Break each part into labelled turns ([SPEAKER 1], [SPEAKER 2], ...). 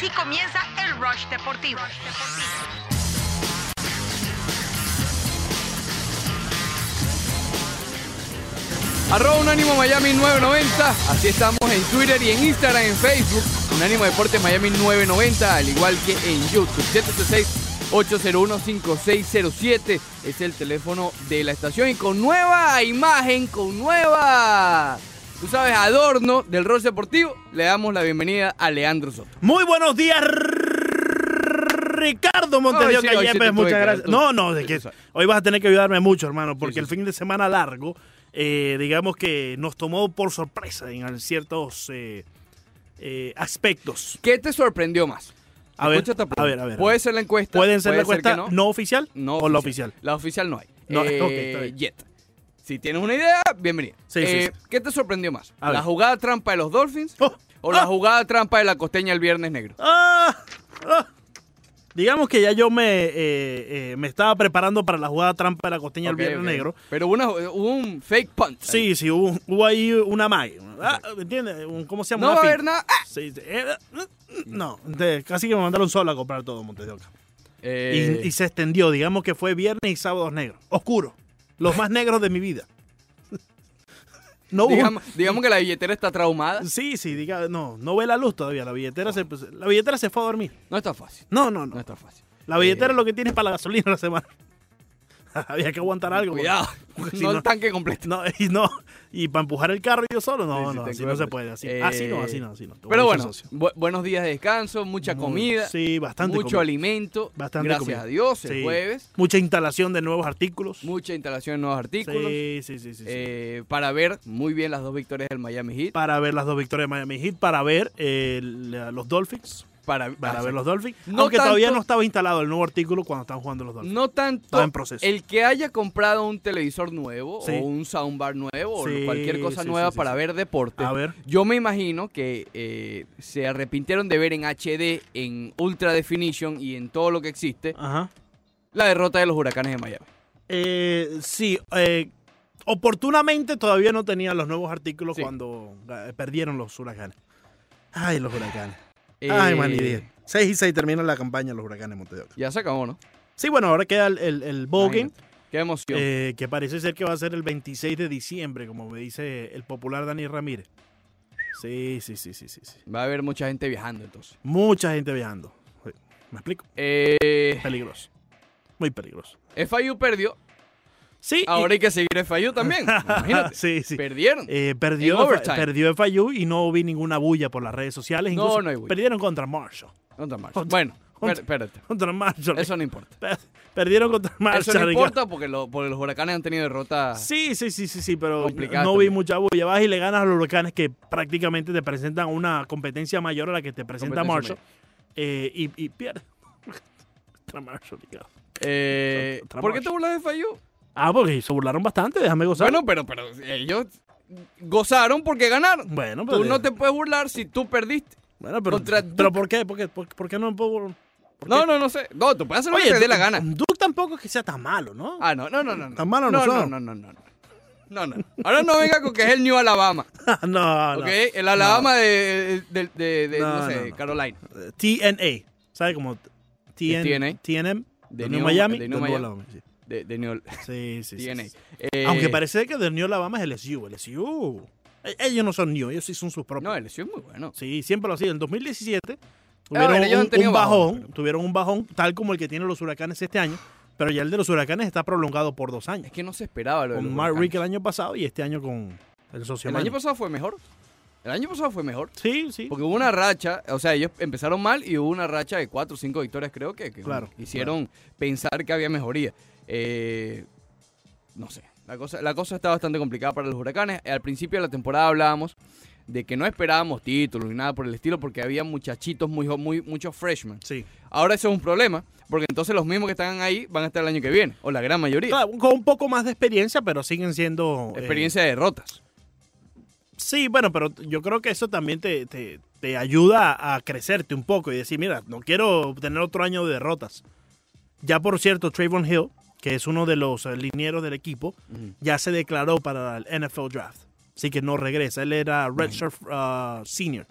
[SPEAKER 1] Así comienza el Rush Deportivo.
[SPEAKER 2] Arroba Unánimo Miami 990. Así estamos en Twitter y en Instagram, en Facebook. Unánimo Deporte Miami 990, al igual que en YouTube. 786-801-5607 es el teléfono de la estación. Y con nueva imagen, con nueva, tú sabes, adorno del rol deportivo, le damos la bienvenida a Leandro Soto.
[SPEAKER 3] Muy buenos días, Ricardo Montevideo
[SPEAKER 2] sí, sí tuve
[SPEAKER 3] muchas gracias.
[SPEAKER 2] tú-
[SPEAKER 3] No, no, de que hoy vas a tener que ayudarme mucho, hermano, porque
[SPEAKER 2] Sí,
[SPEAKER 3] el fin de semana largo, eh, digamos que nos tomó por sorpresa en ciertos eh, eh, aspectos.
[SPEAKER 2] ¿Qué te sorprendió más?
[SPEAKER 3] A ver, a ver, a ver,
[SPEAKER 2] Puede ser la encuesta.
[SPEAKER 3] ¿Pueden ser la encuesta no. oficial
[SPEAKER 2] No
[SPEAKER 3] o la oficial?
[SPEAKER 2] La oficial no hay.
[SPEAKER 3] No,
[SPEAKER 2] Eh,
[SPEAKER 3] ok, está bien.
[SPEAKER 2] yet. Si tienes una idea, bienvenido.
[SPEAKER 3] Sí,
[SPEAKER 2] Eh,
[SPEAKER 3] sí.
[SPEAKER 2] ¿Qué te sorprendió más?
[SPEAKER 3] A
[SPEAKER 2] ¿La
[SPEAKER 3] ver.
[SPEAKER 2] jugada trampa de los Dolphins
[SPEAKER 3] Oh,
[SPEAKER 2] o la
[SPEAKER 3] ah.
[SPEAKER 2] jugada trampa de la costeña el viernes negro?
[SPEAKER 3] Ah, ah. Digamos que ya yo me, eh, eh, me estaba preparando para la jugada trampa de la costeña
[SPEAKER 2] Ok,
[SPEAKER 3] el viernes negro.
[SPEAKER 2] Pero hubo, una- hubo un fake punch.
[SPEAKER 3] Sí, sí, hubo, hubo ahí una mag. ¿Me entiendes? ¿Cómo se llama?
[SPEAKER 2] No va a
[SPEAKER 3] fin-
[SPEAKER 2] haber nada.
[SPEAKER 3] Sí, sí. No, de- casi que me mandaron solo a comprar todo Montes de Oca. Y, y se extendió, digamos que fue viernes y sábados negros. Oscuro. Los más negros de mi vida. No
[SPEAKER 2] digamos, digamos que la billetera está traumada.
[SPEAKER 3] Sí, sí, diga, no, no ve la luz todavía. La billetera, se, pues, la billetera se fue a dormir.
[SPEAKER 2] No está fácil.
[SPEAKER 3] No, no,
[SPEAKER 2] No
[SPEAKER 3] no.
[SPEAKER 2] está fácil.
[SPEAKER 3] La billetera
[SPEAKER 2] Eh,
[SPEAKER 3] es lo que tienes para la gasolina la semana. Había que aguantar algo.
[SPEAKER 2] Cuidado.
[SPEAKER 3] porque si
[SPEAKER 2] no
[SPEAKER 3] no-
[SPEAKER 2] el tanque completo.
[SPEAKER 3] No, y no, y para empujar el carro yo solo, no,
[SPEAKER 2] Sí,
[SPEAKER 3] no, así no se puede. Así,
[SPEAKER 2] Eh,
[SPEAKER 3] así no, así no, así no.
[SPEAKER 2] Pero bueno, bu- buenos días de descanso, mucha comida.
[SPEAKER 3] Sí, bastante
[SPEAKER 2] mucho
[SPEAKER 3] comida.
[SPEAKER 2] alimento.
[SPEAKER 3] Bastante
[SPEAKER 2] gracias
[SPEAKER 3] comida.
[SPEAKER 2] a Dios, el
[SPEAKER 3] Sí.
[SPEAKER 2] jueves.
[SPEAKER 3] Mucha instalación de nuevos artículos.
[SPEAKER 2] Mucha instalación de nuevos artículos.
[SPEAKER 3] Sí, sí, sí, sí,
[SPEAKER 2] eh, para ver muy bien las dos victorias del Miami Heat.
[SPEAKER 3] Para ver las dos victorias de Miami Heat, para ver eh, los Dolphins.
[SPEAKER 2] Para,
[SPEAKER 3] Para ver los Dolphins.
[SPEAKER 2] No
[SPEAKER 3] Aunque todavía
[SPEAKER 2] tanto-
[SPEAKER 3] no estaba instalado el nuevo artículo cuando estaban jugando los Dolphins.
[SPEAKER 2] No tanto
[SPEAKER 3] Estaba en proceso.
[SPEAKER 2] el que haya comprado un televisor nuevo
[SPEAKER 3] Sí.
[SPEAKER 2] o un soundbar nuevo
[SPEAKER 3] Sí,
[SPEAKER 2] o cualquier cosa
[SPEAKER 3] sí,
[SPEAKER 2] nueva para ver deporte.
[SPEAKER 3] A ver.
[SPEAKER 2] Yo me imagino que eh, se arrepintieron de ver en HD, en Ultra Definition y en todo lo que existe
[SPEAKER 3] Ajá.
[SPEAKER 2] la derrota de los huracanes de Miami.
[SPEAKER 3] Eh, sí, eh, oportunamente todavía no tenían los nuevos artículos cuando eh, perdieron los huracanes. Ay, los huracanes.
[SPEAKER 2] Eh,
[SPEAKER 3] Ay, man, ni idea. 6 y 6 termina la campaña los huracanes Monte.
[SPEAKER 2] Ya se acabó, ¿no?
[SPEAKER 3] Sí, bueno, ahora queda el, el, el.
[SPEAKER 2] Qué emoción.
[SPEAKER 3] eh, que parece ser que va a ser el 26 de diciembre, como me dice el popular Dani Ramírez. Sí, sí, sí, sí, sí, sí.
[SPEAKER 2] Va a haber mucha gente viajando entonces.
[SPEAKER 3] Mucha gente viajando. ¿Me explico?
[SPEAKER 2] Eh,
[SPEAKER 3] Peligroso. Muy peligroso.
[SPEAKER 2] FIU perdió.
[SPEAKER 3] Sí. y-
[SPEAKER 2] Ahora hay que seguir FIU también. Imagínate.
[SPEAKER 3] sí, sí.
[SPEAKER 2] Perdieron.
[SPEAKER 3] Eh, perdió, perdió FIU y no vi ninguna bulla por las redes sociales.
[SPEAKER 2] No,
[SPEAKER 3] Incluso
[SPEAKER 2] no hay bulla.
[SPEAKER 3] Perdieron contra Marshall.
[SPEAKER 2] Contra Marshall.
[SPEAKER 3] Contra-
[SPEAKER 2] Bueno,
[SPEAKER 3] contra-
[SPEAKER 2] espérate.
[SPEAKER 3] Contra Marshall.
[SPEAKER 2] Eso no importa.
[SPEAKER 3] Per- Perdieron contra Marshall.
[SPEAKER 2] Eso no importa porque, lo- porque los huracanes han tenido derrotas.
[SPEAKER 3] Sí, sí, sí, sí, sí, pero no vi
[SPEAKER 2] también.
[SPEAKER 3] mucha bulla. Vas y le ganas a los huracanes que prácticamente te presentan una competencia mayor a la que te presenta Marshall. eh, y, y pierde. Contra Marshall, Ricardo.
[SPEAKER 2] Eh, ¿Por qué te burlas de FIU?
[SPEAKER 3] Ah, porque se burlaron bastante, déjame gozar.
[SPEAKER 2] Bueno, pero, pero ellos gozaron porque ganaron.
[SPEAKER 3] bueno, pero,
[SPEAKER 2] Tú no te puedes burlar si tú perdiste.
[SPEAKER 3] bueno, pero,
[SPEAKER 2] contra
[SPEAKER 3] pero. ¿por qué? ¿Por qué, por, por qué no puedo?
[SPEAKER 2] No, no, no sé. No, tú puedes hacer lo
[SPEAKER 3] Oye,
[SPEAKER 2] que te dé la gana.
[SPEAKER 3] Duke tampoco es que sea tan malo, ¿no?
[SPEAKER 2] Ah, no, no, no, no. no.
[SPEAKER 3] Tan malos no
[SPEAKER 2] no,
[SPEAKER 3] son.
[SPEAKER 2] no, no, no, no, no. No. Ahora no venga con que es el New Alabama.
[SPEAKER 3] no, no.
[SPEAKER 2] ¿Ok? El Alabama de, de, de, de, no,
[SPEAKER 3] No,
[SPEAKER 2] sé. Carolina.
[SPEAKER 3] Eh, TNA, ¿sabes cómo? TN,
[SPEAKER 2] TNA?
[SPEAKER 3] TNM,
[SPEAKER 2] De New-
[SPEAKER 3] Miami,
[SPEAKER 2] de New Miami.
[SPEAKER 3] Sí.
[SPEAKER 2] De, de New
[SPEAKER 3] Sí, sí, sí.
[SPEAKER 2] Eh,
[SPEAKER 3] Aunque parece que de New Alabama es LSU. LSU. Eh, Ellos no son New, ellos sí son sus propios.
[SPEAKER 2] No, LSU es muy bueno.
[SPEAKER 3] Sí, siempre lo hacían. En 2017
[SPEAKER 2] A
[SPEAKER 3] tuvieron
[SPEAKER 2] ver,
[SPEAKER 3] un, bajón,
[SPEAKER 2] pero-
[SPEAKER 3] tuvieron un bajón tal como el que tienen los huracanes este año, pero ya el de los huracanes está prolongado por dos años.
[SPEAKER 2] Es que no se esperaba lo de
[SPEAKER 3] Con Mark. Rick el año pasado y este año con el socio
[SPEAKER 2] El año pasado fue mejor. El año pasado fue mejor.
[SPEAKER 3] Sí, sí.
[SPEAKER 2] Porque hubo una racha, o sea, ellos empezaron mal y hubo una racha de cuatro o cinco victorias, creo que, que
[SPEAKER 3] Claro,
[SPEAKER 2] hicieron pensar que había mejoría. Eh, no sé, la cosa, la cosa está bastante complicada para los huracanes. Al principio de la temporada hablábamos de que no esperábamos títulos ni nada por el estilo porque había muchachitos, muy, muchos freshmen.
[SPEAKER 3] Sí.
[SPEAKER 2] Ahora eso es un problema, porque entonces los mismos que están ahí van a estar el año que viene, o la gran mayoría.
[SPEAKER 3] Claro, con un poco más de experiencia, pero siguen siendo... eh,
[SPEAKER 2] Experiencia de derrotas.
[SPEAKER 3] Sí, bueno, pero yo creo que eso también te, te, te ayuda a crecerte un poco y decir, mira, no quiero tener otro año de derrotas. Ya por cierto, Trayvon Hill, que es uno de los eh, linieros del equipo, ya se declaró para el NFL Draft. Así que no regresa. Él era redshirt uh, senior.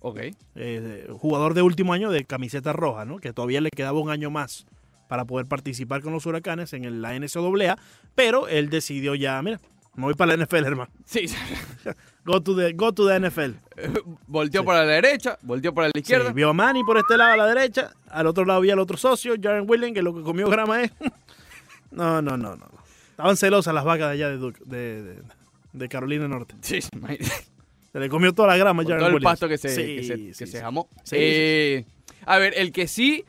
[SPEAKER 2] Ok.
[SPEAKER 3] eh, jugador de último año de camiseta roja, ¿no? Que todavía le quedaba un año más para poder participar con los huracanes en el- la NCAA, pero él decidió ya, mira, me voy para la NFL, hermano.
[SPEAKER 2] Sí,
[SPEAKER 3] Go to the, go to the NFL.
[SPEAKER 2] volteó
[SPEAKER 3] Sí.
[SPEAKER 2] para la derecha, volteó para la
[SPEAKER 3] Sí,
[SPEAKER 2] izquierda.
[SPEAKER 3] vio a Manny por este lado a la derecha, al otro lado había el otro socio, Jaren Williams, que lo que comió grama es. no, no, no, no. Estaban celosas las vacas de allá de, Duke- de, de- de Carolina Norte.
[SPEAKER 2] Sí.
[SPEAKER 3] Se le comió toda la grama a
[SPEAKER 2] Con
[SPEAKER 3] Jaren
[SPEAKER 2] todo el
[SPEAKER 3] Williams.
[SPEAKER 2] pasto que se,
[SPEAKER 3] Sí,
[SPEAKER 2] que se,
[SPEAKER 3] sí,
[SPEAKER 2] que
[SPEAKER 3] sí.
[SPEAKER 2] se jamó. Eh, A ver, el que sí,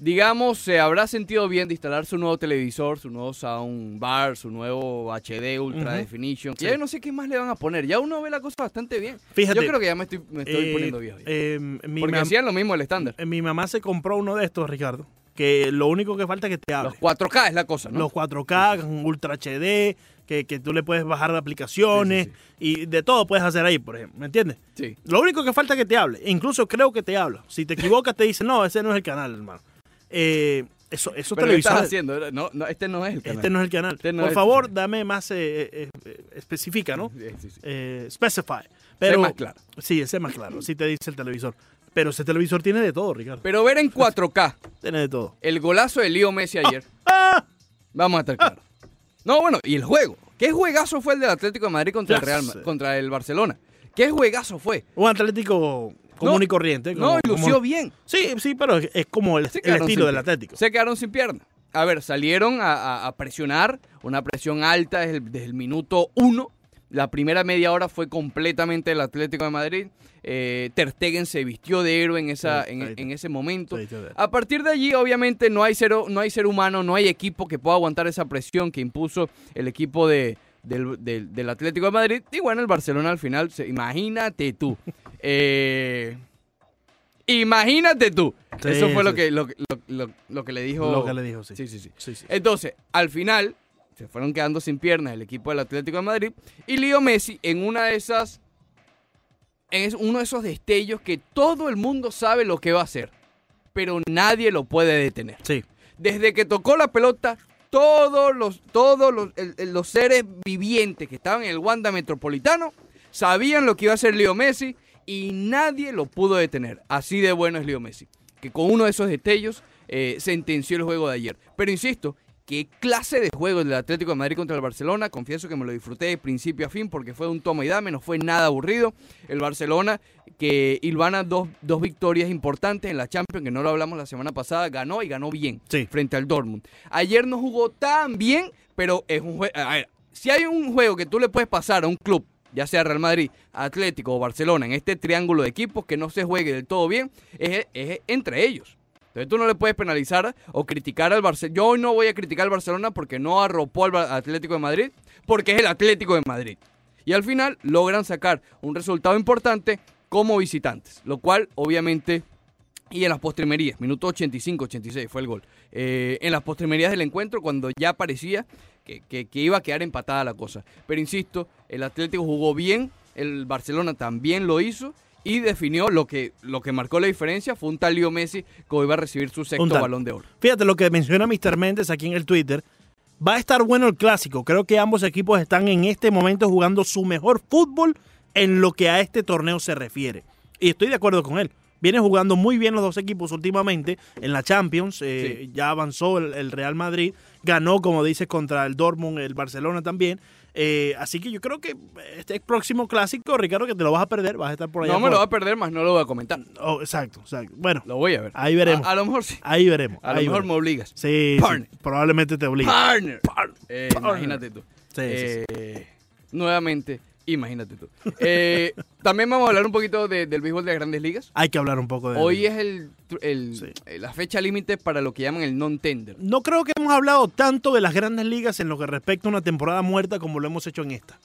[SPEAKER 2] digamos, se habrá sentido bien de instalar su nuevo televisor, su nuevo soundbar, su nuevo HD Ultra. Definition. que. Ya no sé qué más le van a poner. Ya uno ve la cosa bastante bien.
[SPEAKER 3] Fíjate.
[SPEAKER 2] Yo creo que ya me estoy, me estoy
[SPEAKER 3] Eh,
[SPEAKER 2] poniendo viejo. ya.
[SPEAKER 3] eh,
[SPEAKER 2] Porque hacían lo mismo el estándar.
[SPEAKER 3] eh, mi mamá se compró uno de estos, Ricardo, que lo único que falta es que te hable.
[SPEAKER 2] Los 4K es la cosa, ¿no?
[SPEAKER 3] Los 4K, con Ultra HD, que, que tú le puedes bajar aplicaciones
[SPEAKER 2] Sí,
[SPEAKER 3] y de todo puedes hacer ahí, por ejemplo. ¿Me entiendes?
[SPEAKER 2] Sí.
[SPEAKER 3] Lo único que falta es que te hable. E Incluso creo que te habla. Si te equivocas, te dice, no, ese no es el canal, hermano. Eh, eso, esos
[SPEAKER 2] Pero ¿qué estás
[SPEAKER 3] televisores.
[SPEAKER 2] haciendo? No, no, este no es el canal.
[SPEAKER 3] Este no es el canal.
[SPEAKER 2] Este no
[SPEAKER 3] por
[SPEAKER 2] el
[SPEAKER 3] favor, dame más eh, eh, eh, específica, ¿no?
[SPEAKER 2] Sí, sí, sí.
[SPEAKER 3] Eh, specify. Pero,
[SPEAKER 2] más claro.
[SPEAKER 3] Sí, ese es más claro. Sí te dice el televisor. Pero ese televisor tiene de todo, Ricardo.
[SPEAKER 2] Pero ver en 4K
[SPEAKER 3] Tiene de todo.
[SPEAKER 2] el golazo de Leo Messi ayer.
[SPEAKER 3] ¡Ah!
[SPEAKER 2] Vamos a estar claros. No, bueno, y el juego. ¿Qué juegazo fue el del Atlético de Madrid contra el Real contra el Barcelona? ¿Qué juegazo fue?
[SPEAKER 3] Un Atlético común
[SPEAKER 2] No,
[SPEAKER 3] y corriente.
[SPEAKER 2] no,
[SPEAKER 3] como-
[SPEAKER 2] y lució
[SPEAKER 3] como-
[SPEAKER 2] bien.
[SPEAKER 3] Sí, sí, pero es, como el, estilo del. Atlético.
[SPEAKER 2] Se quedaron sin pierna. A ver, salieron a, a- a presionar, una presión alta desde el, desde el minuto uno. La primera media hora fue completamente el Atlético de Madrid. Eh, Ter Stegen se vistió de héroe en, esa, en, ese momento. A partir de allí, obviamente, no hay, ser, no hay ser humano, no hay equipo que pueda aguantar esa presión que impuso el equipo de, del, del- del Atlético de Madrid. Y bueno, el Barcelona al final, se- imagínate tú. Eh, imagínate tú.
[SPEAKER 3] Sí,
[SPEAKER 2] Eso fue lo,
[SPEAKER 3] sí.
[SPEAKER 2] que, lo, que- lo- lo- lo que le dijo.
[SPEAKER 3] Lo que le dijo, sí,
[SPEAKER 2] sí. Sí, sí. Entonces, al final, se fueron quedando sin piernas el equipo del Atlético de Madrid. Y Leo Messi, en una de esas. En uno de esos destellos que todo el mundo sabe lo que va a hacer. Pero nadie lo puede detener.
[SPEAKER 3] Sí.
[SPEAKER 2] Desde que tocó la pelota, todos los, todos los, el- los seres vivientes que estaban en el Wanda Metropolitano sabían lo que iba a hacer Leo Messi y nadie lo pudo detener. Así de bueno es Leo Messi. Que con uno de esos destellos eh, sentenció el juego de ayer. Pero insisto, qué clase de juego el Atlético de Madrid contra el Barcelona. Confieso que me lo disfruté de principio a fin porque fue un toma y dame, no fue nada aburrido. El Barcelona que Ilvana dos, dos victorias importantes en la Champions, que no lo hablamos la semana pasada, ganó y ganó bien
[SPEAKER 3] Sí.
[SPEAKER 2] frente al Dortmund. Ayer no jugó tan bien, pero es un juego. A ver, si hay un juego que tú le puedes pasar a un club, ya sea Real Madrid, Atlético o Barcelona, en este triángulo de equipos que no se juegue del todo bien, es, es entre ellos. Entonces tú no le puedes penalizar o criticar al Barcelona. Yo hoy no voy a criticar al Barcelona porque no arropó al Atlético de Madrid, porque es el Atlético de Madrid. Y al final logran sacar un resultado importante como visitantes, lo cual obviamente y en las postrimerías, minuto 85-86 fue el gol. Eh, en las postrimerías del encuentro, cuando ya parecía que, que- que iba a quedar empatada la cosa. Pero insisto, el Atlético jugó bien, el Barcelona también lo hizo y definió lo que, lo que marcó la diferencia. Fue un tal Leo Messi que va a recibir su sexto balón de oro.
[SPEAKER 3] Fíjate lo que menciona Mr. Méndez aquí en el Twitter. Va a estar bueno el clásico. Creo que ambos equipos están en este momento jugando su mejor fútbol en lo que a este torneo se refiere. Y estoy de acuerdo con él. Vienen jugando muy bien los dos equipos últimamente en la Champions. eh,
[SPEAKER 2] Sí.
[SPEAKER 3] Ya avanzó el, el Real Madrid. Ganó, como dices, contra el Dortmund, el Barcelona también. Eh, así que yo creo que este próximo clásico, Ricardo, que te lo vas a perder, vas a estar por allá.
[SPEAKER 2] No me lo va a perder, más no lo voy a comentar.
[SPEAKER 3] Oh, exacto, exacto. Bueno,
[SPEAKER 2] Lo voy a ver.
[SPEAKER 3] Ahí veremos.
[SPEAKER 2] A, a lo mejor sí.
[SPEAKER 3] ahí veremos.
[SPEAKER 2] A lo
[SPEAKER 3] ahí
[SPEAKER 2] mejor me
[SPEAKER 3] veremos.
[SPEAKER 2] obligas.
[SPEAKER 3] Sí, sí,
[SPEAKER 2] Partner.
[SPEAKER 3] probablemente te obligue.
[SPEAKER 2] Partner. Eh,
[SPEAKER 3] Partner.
[SPEAKER 2] Imagínate tú.
[SPEAKER 3] Sí, sí,
[SPEAKER 2] Eh, Nuevamente, imagínate tú. Eh, también vamos a hablar un poquito de- del béisbol de las grandes ligas.
[SPEAKER 3] Hay que hablar un poco de
[SPEAKER 2] Hoy es el, el-
[SPEAKER 3] Sí.
[SPEAKER 2] eh, la fecha límite para lo que llaman el non-tender.
[SPEAKER 3] No creo que hemos hablado tanto de las grandes ligas en lo que respecta a una temporada muerta como lo hemos hecho en esta.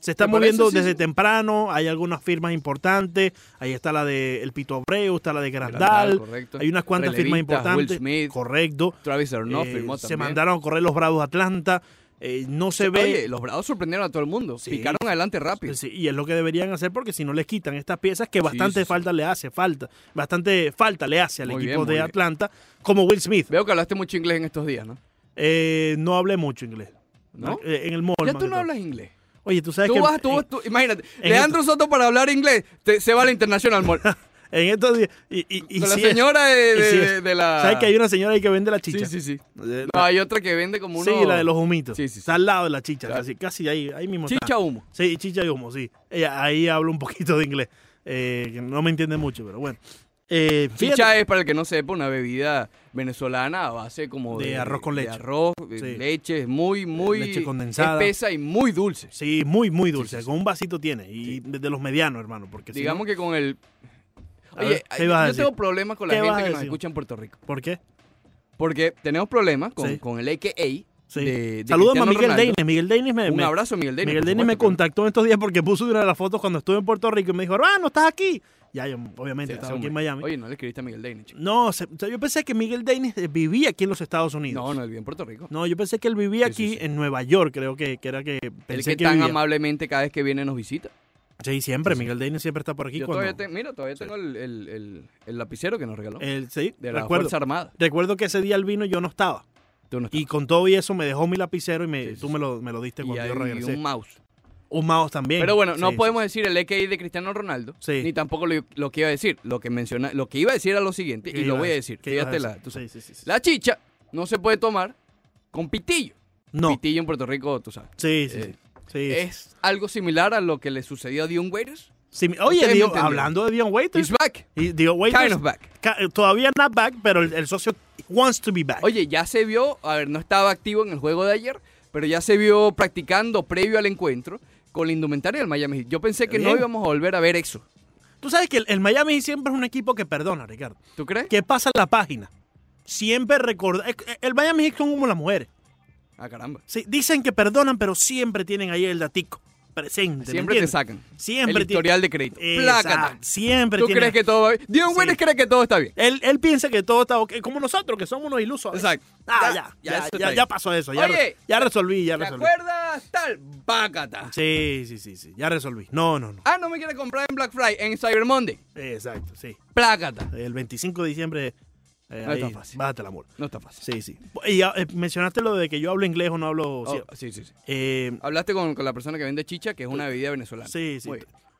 [SPEAKER 3] Se está moviendo
[SPEAKER 2] sí,
[SPEAKER 3] desde
[SPEAKER 2] sí.
[SPEAKER 3] temprano, hay algunas firmas importantes, ahí está la de El Pito Abreu, está la de Grandal, hay unas cuantas firmas importantes.
[SPEAKER 2] Will Smith,
[SPEAKER 3] correcto.
[SPEAKER 2] Travis Arnaud
[SPEAKER 3] Eh,
[SPEAKER 2] firmó
[SPEAKER 3] se
[SPEAKER 2] también.
[SPEAKER 3] mandaron a correr los Bravos de Atlanta, eh, no se ve...
[SPEAKER 2] Oye, los Bravos sorprendieron a todo el mundo.
[SPEAKER 3] Sí.
[SPEAKER 2] Picaron adelante rápido.
[SPEAKER 3] Sí, y es lo que deberían hacer porque si no les quitan estas piezas que bastante
[SPEAKER 2] sí,
[SPEAKER 3] falta le hace, falta, bastante falta le hace al
[SPEAKER 2] Muy
[SPEAKER 3] equipo
[SPEAKER 2] bien,
[SPEAKER 3] de
[SPEAKER 2] bien.
[SPEAKER 3] Atlanta, como Will Smith.
[SPEAKER 2] Veo que hablaste mucho inglés en estos días, ¿no?
[SPEAKER 3] Eh, no hablé mucho inglés.
[SPEAKER 2] ¿No?
[SPEAKER 3] Eh, en el mall.
[SPEAKER 2] Ya tú no hablas inglés.
[SPEAKER 3] Oye, tú sabes
[SPEAKER 2] Tú
[SPEAKER 3] que
[SPEAKER 2] vas, tú,
[SPEAKER 3] en,
[SPEAKER 2] vas, tú- imagínate, Leandro Soto para hablar inglés te- se va a la International Mall.
[SPEAKER 3] en estos días. Y, y, y
[SPEAKER 2] la
[SPEAKER 3] sí es-
[SPEAKER 2] señora de,
[SPEAKER 3] sí
[SPEAKER 2] la...
[SPEAKER 3] ¿Sabes que hay una señora ahí que vende la
[SPEAKER 2] Sí,
[SPEAKER 3] chicha?
[SPEAKER 2] sí, sí.
[SPEAKER 3] Eh,
[SPEAKER 2] No, hay otra que vende como uno...
[SPEAKER 3] Sí, la de los humitos.
[SPEAKER 2] Sí, sí, sí.
[SPEAKER 3] Está al lado de la chicha,
[SPEAKER 2] Claro.
[SPEAKER 3] casi, casi ahí, ahí mismo. está.
[SPEAKER 2] Chicha humo.
[SPEAKER 3] Sí, chicha y humo, sí. Ahí habla un poquito de inglés, eh, que no me entiende mucho, pero bueno. Eh,
[SPEAKER 2] Chicha es, para el que no sepa, una bebida venezolana a base como
[SPEAKER 3] De
[SPEAKER 2] de...
[SPEAKER 3] arroz con leche.
[SPEAKER 2] De arroz, de
[SPEAKER 3] Sí.
[SPEAKER 2] leche, es muy, muy...
[SPEAKER 3] Leche condensada.
[SPEAKER 2] Espesa y muy dulce.
[SPEAKER 3] Sí, muy, muy dulce.
[SPEAKER 2] Sí, sí, sí.
[SPEAKER 3] Con un vasito tiene. Y de los medianos, hermano. Porque si
[SPEAKER 2] Digamos
[SPEAKER 3] no-
[SPEAKER 2] que con el...
[SPEAKER 3] A
[SPEAKER 2] Oye,
[SPEAKER 3] ver, ¿qué
[SPEAKER 2] yo
[SPEAKER 3] ibas a
[SPEAKER 2] yo
[SPEAKER 3] decir?
[SPEAKER 2] tengo problemas con la
[SPEAKER 3] ¿Qué vas
[SPEAKER 2] gente
[SPEAKER 3] a
[SPEAKER 2] que nos
[SPEAKER 3] decir?
[SPEAKER 2] escucha en Puerto Rico.
[SPEAKER 3] ¿Por qué?
[SPEAKER 2] Porque tenemos problemas con,
[SPEAKER 3] Sí.
[SPEAKER 2] con el AKA
[SPEAKER 3] Sí.
[SPEAKER 2] de, de
[SPEAKER 3] Saludos a
[SPEAKER 2] Cristiano
[SPEAKER 3] Miguel
[SPEAKER 2] Ronaldo.
[SPEAKER 3] Deines. Miguel Deines me,
[SPEAKER 2] Un
[SPEAKER 3] me-
[SPEAKER 2] abrazo Miguel Deines.
[SPEAKER 3] Miguel
[SPEAKER 2] por
[SPEAKER 3] Denis me
[SPEAKER 2] supuesto,
[SPEAKER 3] contactó en estos días porque puso una de las fotos cuando estuve en Puerto Rico y me dijo, hermano, ¿estás aquí? Ya, yo, obviamente,
[SPEAKER 2] Sí,
[SPEAKER 3] estaba aquí en
[SPEAKER 2] hombre.
[SPEAKER 3] Miami.
[SPEAKER 2] Oye, no le escribiste a Miguel Deines, chico.
[SPEAKER 3] No, se- o sea, yo pensé que Miguel Denis eh, vivía aquí en los Estados Unidos.
[SPEAKER 2] No, no, él vive en Puerto Rico.
[SPEAKER 3] No, yo pensé que él vivía
[SPEAKER 2] Sí, sí,
[SPEAKER 3] aquí
[SPEAKER 2] sí.
[SPEAKER 3] en Nueva York, creo que, que era que pensé
[SPEAKER 2] que
[SPEAKER 3] que
[SPEAKER 2] tan
[SPEAKER 3] vivía.
[SPEAKER 2] amablemente cada vez que viene nos visita.
[SPEAKER 3] Sí, siempre,
[SPEAKER 2] Sí, sí.
[SPEAKER 3] Miguel Denis siempre está por aquí
[SPEAKER 2] Yo
[SPEAKER 3] cuando...
[SPEAKER 2] todavía te- mira, todavía tengo el, el- el- el lapicero que nos regaló.
[SPEAKER 3] Sí,
[SPEAKER 2] de la
[SPEAKER 3] recuerdo.
[SPEAKER 2] Fuerza Armada.
[SPEAKER 3] Recuerdo que ese día él vino y yo no estaba.
[SPEAKER 2] Tú no
[SPEAKER 3] Y con todo y eso me dejó mi lapicero y me, tú me lo, me lo diste
[SPEAKER 2] y
[SPEAKER 3] cuando
[SPEAKER 2] hay
[SPEAKER 3] yo regresé.
[SPEAKER 2] un mouse.
[SPEAKER 3] Un mouse también.
[SPEAKER 2] Pero bueno, no podemos decir el AKA de Cristiano Ronaldo,
[SPEAKER 3] Sí.
[SPEAKER 2] ni tampoco lo, lo que iba a decir. Lo que menciona, lo que iba a decir era lo siguiente,
[SPEAKER 3] ¿Qué
[SPEAKER 2] y lo voy a decir.
[SPEAKER 3] ¿Qué ibas a
[SPEAKER 2] Fíjate la. La chicha no se puede tomar con pitillo.
[SPEAKER 3] No,
[SPEAKER 2] Pitillo en Puerto Rico, tú sabes.
[SPEAKER 3] sí, sí.
[SPEAKER 2] Eh,
[SPEAKER 3] sí.
[SPEAKER 2] Es algo similar a lo que le sucedió a Dion Waiters.
[SPEAKER 3] Sí, oye, Dio- hablando de Dion Waiters,
[SPEAKER 2] He's back.
[SPEAKER 3] y Dion Waiters
[SPEAKER 2] Kind of back.
[SPEAKER 3] todavía not back, pero el, el socio wants to be back.
[SPEAKER 2] Oye, ya se vio, a ver, no estaba activo en el juego de ayer, pero ya se vio practicando previo al encuentro con la indumentaria del Miami Heat. Yo pensé que no íbamos a volver a ver eso.
[SPEAKER 3] Tú sabes que el, el Miami Heat siempre es un equipo que perdona, Ricardo.
[SPEAKER 2] ¿Tú crees?
[SPEAKER 3] Que pasa la página. Siempre recuerda. eh, El Miami Heat son como las mujeres.
[SPEAKER 2] Ah, caramba.
[SPEAKER 3] Sí, dicen que perdonan, pero siempre tienen ahí el datico presente. ¿me
[SPEAKER 2] Siempre te sacan.
[SPEAKER 3] Siempre
[SPEAKER 2] el historial de crédito. Plácata.
[SPEAKER 3] Siempre
[SPEAKER 2] ¿Tú
[SPEAKER 3] tiene-
[SPEAKER 2] crees que todo va bien? Dion
[SPEAKER 3] Sí.
[SPEAKER 2] Cree que todo está bien.
[SPEAKER 3] Él, él piensa que todo está ok, como nosotros, que somos unos ilusos.
[SPEAKER 2] Exacto.
[SPEAKER 3] Ah,
[SPEAKER 2] Ya,
[SPEAKER 3] ya,
[SPEAKER 2] ya
[SPEAKER 3] ya, pasó eso. Ya,
[SPEAKER 2] Oye,
[SPEAKER 3] re- ya resolví, ya
[SPEAKER 2] ¿Te
[SPEAKER 3] resolví.
[SPEAKER 2] acuerdas? Tal, pácata.
[SPEAKER 3] Sí, sí, sí, sí, ya resolví. No, no, no.
[SPEAKER 2] Ah, no me quiere comprar en Black Friday, en Cyber Monday.
[SPEAKER 3] Exacto, sí.
[SPEAKER 2] Plácata.
[SPEAKER 3] El 25 de diciembre, eh,
[SPEAKER 2] No
[SPEAKER 3] ahí,
[SPEAKER 2] está fácil.
[SPEAKER 3] bájate el amor.
[SPEAKER 2] No está fácil.
[SPEAKER 3] Sí, sí. Y ya, eh, mencionaste lo de que yo hablo inglés o no hablo...
[SPEAKER 2] Oh,
[SPEAKER 3] sí,
[SPEAKER 2] sí, sí,
[SPEAKER 3] eh,
[SPEAKER 2] Hablaste con, con la persona que vende chicha, que es una bebida venezolana.
[SPEAKER 3] sí, sí.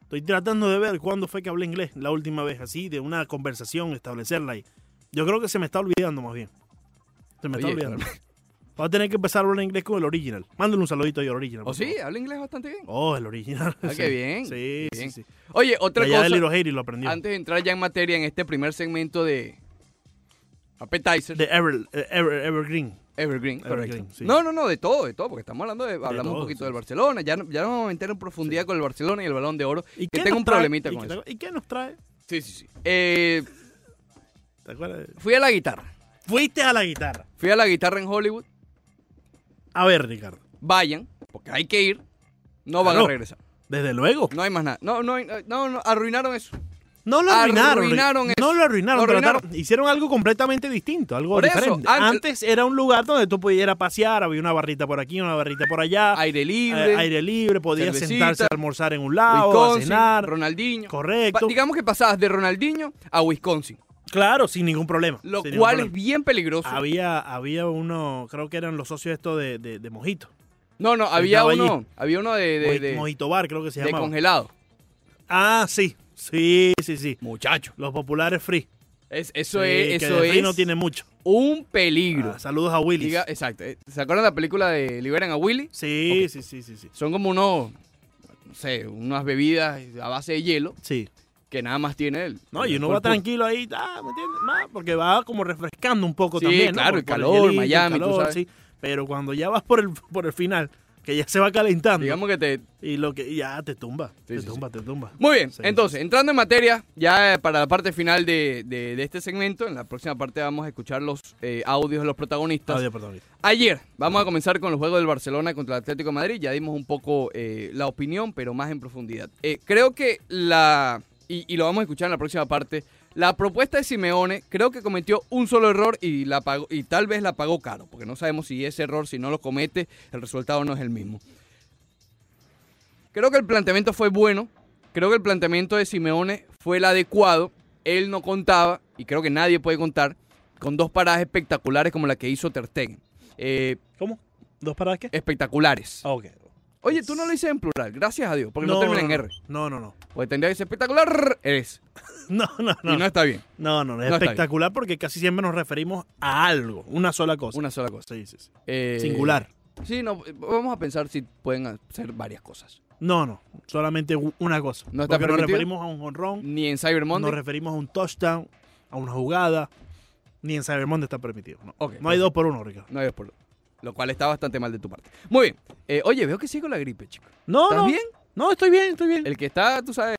[SPEAKER 3] Estoy tratando de ver cuándo fue que hablé inglés la última vez, así, de una conversación, establecerla ahí. Yo creo que se me está olvidando más bien. Se me está olvidando. Voy a tener que empezar a hablar inglés con el original. Mándale un saludito ahí al original.
[SPEAKER 2] ¿O
[SPEAKER 3] por
[SPEAKER 2] sí? ¿Habla inglés bastante bien?
[SPEAKER 3] Oh, el original.
[SPEAKER 2] Ah, qué bien,
[SPEAKER 3] Sí,
[SPEAKER 2] qué bien.
[SPEAKER 3] sí, sí.
[SPEAKER 2] Oye, otra
[SPEAKER 3] Allá
[SPEAKER 2] cosa,
[SPEAKER 3] Haiti lo aprendió.
[SPEAKER 2] antes de entrar ya en materia en este primer segmento de Appetizer,
[SPEAKER 3] De Ever, eh, Ever- Evergreen.
[SPEAKER 2] Evergreen,
[SPEAKER 3] Evergreen,
[SPEAKER 2] correcto.
[SPEAKER 3] sí.
[SPEAKER 2] No, no, no, de todo, de todo, porque estamos hablando de, hablamos
[SPEAKER 3] todo,
[SPEAKER 2] un poquito
[SPEAKER 3] sí.
[SPEAKER 2] del Barcelona, ya, ya nos vamos a meter en profundidad con el Barcelona y el Balón de Oro,
[SPEAKER 3] ¿Y
[SPEAKER 2] que tengo un
[SPEAKER 3] trae?
[SPEAKER 2] problemita
[SPEAKER 3] ¿Y
[SPEAKER 2] con
[SPEAKER 3] qué-
[SPEAKER 2] eso.
[SPEAKER 3] ¿Y qué nos trae?
[SPEAKER 2] Sí, sí, sí. Eh,
[SPEAKER 3] ¿Te acuerdas?
[SPEAKER 2] fui a la guitarra,
[SPEAKER 3] Fuiste a la guitarra.
[SPEAKER 2] fui a la guitarra en Hollywood,
[SPEAKER 3] A ver, Ricardo.
[SPEAKER 2] vayan, porque hay que ir, no van
[SPEAKER 3] Claro.
[SPEAKER 2] a regresar,
[SPEAKER 3] Desde luego.
[SPEAKER 2] no hay más nada, no, no, no, no, arruinaron eso.
[SPEAKER 3] No lo arruinaron. No lo arruinaron.
[SPEAKER 2] Lo arruinaron.
[SPEAKER 3] hicieron algo completamente distinto, algo
[SPEAKER 2] Por eso,
[SPEAKER 3] diferente.
[SPEAKER 2] antes-
[SPEAKER 3] Antes, era un lugar donde tú pudieras pasear, había una barrita por aquí, una barrita por allá.
[SPEAKER 2] Aire
[SPEAKER 3] eh,
[SPEAKER 2] libre,
[SPEAKER 3] aire libre, podías sentarse a almorzar en un lado, a cenar.
[SPEAKER 2] Ronaldinho.
[SPEAKER 3] Correcto.
[SPEAKER 2] Pa- digamos que pasabas de Ronaldinho a Wisconsin,
[SPEAKER 3] Claro, sin ningún problema.
[SPEAKER 2] lo cual es bien peligroso.
[SPEAKER 3] Había, había uno, creo que eran los socios estos de, de, de Mojito.
[SPEAKER 2] No, no, había
[SPEAKER 3] allí.
[SPEAKER 2] uno, había uno de, de,
[SPEAKER 3] Moji-
[SPEAKER 2] de-
[SPEAKER 3] Mojito Bar, creo que se
[SPEAKER 2] de
[SPEAKER 3] llamaba.
[SPEAKER 2] congelado.
[SPEAKER 3] Ah, sí. Sí, sí, sí.
[SPEAKER 2] Muchacho.
[SPEAKER 3] Los populares free.
[SPEAKER 2] Es, eso
[SPEAKER 3] Sí,
[SPEAKER 2] es,
[SPEAKER 3] que
[SPEAKER 2] eso
[SPEAKER 3] de free
[SPEAKER 2] es
[SPEAKER 3] no tiene mucho.
[SPEAKER 2] un peligro.
[SPEAKER 3] Ah, saludos a.
[SPEAKER 2] Diga- exacto. eh, ¿Se acuerdan de la película de Liberan a Willy?
[SPEAKER 3] Sí, sí, sí, sí, sí.
[SPEAKER 2] Son como unos, no sé, unas bebidas a base de hielo
[SPEAKER 3] Sí.
[SPEAKER 2] que nada más tiene el.
[SPEAKER 3] No,
[SPEAKER 2] el
[SPEAKER 3] y uno va tranquilo ahí, ah, ¿me entiendes? Porque va como refrescando un poco
[SPEAKER 2] Sí,
[SPEAKER 3] también. ¿no?
[SPEAKER 2] claro, el calor,
[SPEAKER 3] hielito,
[SPEAKER 2] Miami, sabes.
[SPEAKER 3] sí. Pero cuando ya vas por el, por el final, que ya se va calentando,
[SPEAKER 2] Digamos que te.
[SPEAKER 3] y lo que ya te tumba,
[SPEAKER 2] Sí,
[SPEAKER 3] te
[SPEAKER 2] sí,
[SPEAKER 3] tumba, te tumba.
[SPEAKER 2] Muy bien, entonces, entrando en materia, ya eh, para la parte final de, de- de este segmento, en la próxima parte vamos a escuchar los eh, audios de los protagonistas.
[SPEAKER 3] Audio, perdón.
[SPEAKER 2] Ayer, vamos a comenzar con el juego del Barcelona contra el Atlético de Madrid. Ya dimos un poco eh, la opinión, pero más en profundidad. Eh, creo que la, y, y lo vamos a escuchar en la próxima parte, la propuesta de Simeone creo que cometió un solo error y, la pagó, y tal vez la pagó caro, porque no sabemos si ese error, si no lo comete, el resultado no es el mismo. Creo que el planteamiento fue bueno, creo que el planteamiento de Simeone fue el adecuado. Él no contaba, y creo que nadie puede contar, con dos paradas espectaculares como la que hizo Ter Stegen. Eh,
[SPEAKER 3] ¿Cómo? ¿Dos paradas qué?
[SPEAKER 2] espectaculares.
[SPEAKER 3] Ah, ok.
[SPEAKER 2] Oye, tú no lo dices en plural, gracias a Dios, porque no, termina en R.
[SPEAKER 3] No, no, no.
[SPEAKER 2] Porque tendría que ser espectacular, eres.
[SPEAKER 3] No, no, no.
[SPEAKER 2] Y no está bien.
[SPEAKER 3] No, no, no, es
[SPEAKER 2] No
[SPEAKER 3] espectacular porque casi siempre nos referimos a algo, una sola cosa.
[SPEAKER 2] Una sola cosa.
[SPEAKER 3] Sí, sí, sí.
[SPEAKER 2] Eh,
[SPEAKER 3] Singular.
[SPEAKER 2] Sí, no, vamos a pensar si pueden ser varias cosas.
[SPEAKER 3] No, no, solamente una cosa.
[SPEAKER 2] ¿No está
[SPEAKER 3] porque nos referimos a un honrón,
[SPEAKER 2] Ni en Cyber Monday.
[SPEAKER 3] nos referimos a un touchdown, a una jugada, ni en Cyber Monday está permitido. No, no hay dos por uno, Ricardo.
[SPEAKER 2] No hay dos por dos. Lo cual está bastante mal de tu parte. Muy bien. Eh, oye, veo que sigo la gripe, chico.
[SPEAKER 3] No,
[SPEAKER 2] ¿Estás
[SPEAKER 3] no.
[SPEAKER 2] bien?
[SPEAKER 3] No, estoy bien, estoy bien.
[SPEAKER 2] El que está, tú sabes,